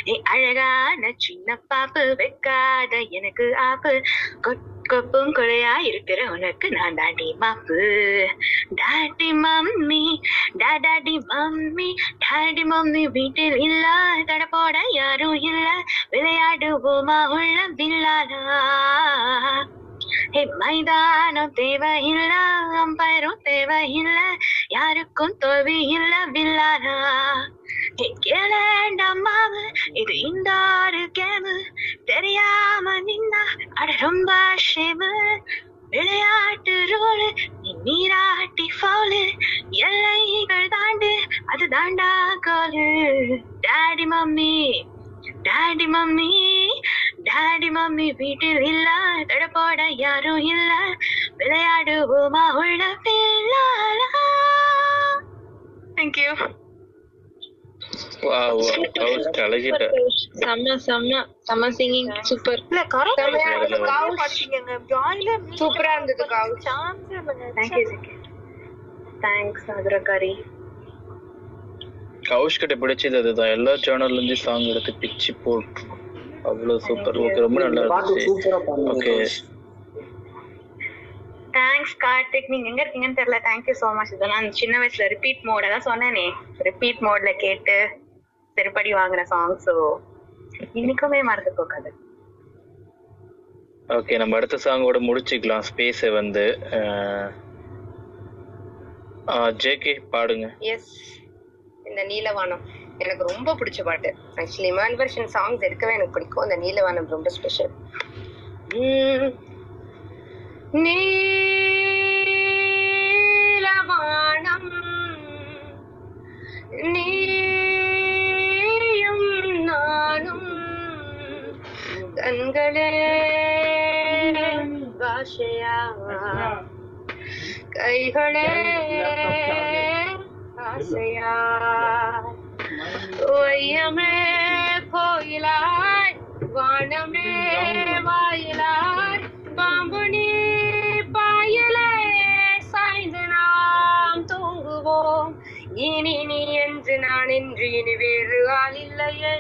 ஏ அழகான சின்ன பாப்பு வெக்காத எனக்கு ஆப்பு. கொப்பும் கொலையா இருக்கிற உனக்கு நான் தாண்டி மாப்பு. Daddy mummy daddy mummy. Daddy mummy வீட்டில் இல்ல கடப்போட யாரும் இல்ல. விளையாடுவோமா உள்ள பில்லாதா மைதானம் தேவையில்ல அம்பரும் தேவையில்ல யாருக்கும் தோல்வி இல்ல வில்லாரா ஹே இது இந்த ஒரு கேமு. தெரியாம நின்னா அட ரொம்ப ஷேமு. விளையாட்டு ரோடு நீ நீராட்டி ஃபவுலு. எல்லைகள் தாண்டு அது தாண்டா கோலு. Daddy mummy daddy mummy daddy mummy வீட்டில் இல்ல தடப்போட யாரும் இல்ல விளையாடுவோமா உள்ள பிள்ளாலா தேங்க்யூ செம்ம செம்ம செம்ம சிங்கிங் சூப்பர் இல்ல சூப்பரா இருந்தது தேங்க்ஸ் அதிரகாரி கவுஷ் கிட்ட பிடிச்சது அதுதான். எல்லா சேனல்ல இருந்து சாங் எடுத்து பிச்சு போட்டு அவ்வளவு சூப்பர் ஓகே ரொம்ப நல்லா இருந்துச்சு. Okay thanks Karthik. நீங்க எங்க இருக்கீங்கன்னு தெரியல. தேங்க்யூ சோ மச் இதெல்லாம் சின்ன வயசுல ரிப்பீட் மோட் அதான் சொன்னேனே. ரிப்பீட் மோட்ல கேட்டு செருப்படி வாங்குன சாங் ஸோ இன்னைக்குமே மறந்து போகாது. ஓகே நம்ம அடுத்த சாங்கோட முடிச்சுக்கலாம். ஸ்பேஸை வந்து ஜேகே பாடுங்க. எஸ் இந்த நீலவானம். எனக்கு ரொம்ப பிடிச்ச பாட்டு. ஆக்சுவலி மேன் வெர்ஷன் சாங்ஸ் எடுக்கவே எனக்கு பிடிக்கும். இந்த நீலவானம் ரொம்ப ஸ்பெஷல் நீலவானம். நீயும் நானும். கண்களே பாஷையா. கைகளே ஆசையா ஒய்யமே கோயிலாய் வானமே வாயிலார் பாம்பு நீ பாயலே சாய்ந்து நாம் தூங்குவோம். இனி நீ என்று நான் என்று இனி வேறு ஆள் இல்லையே.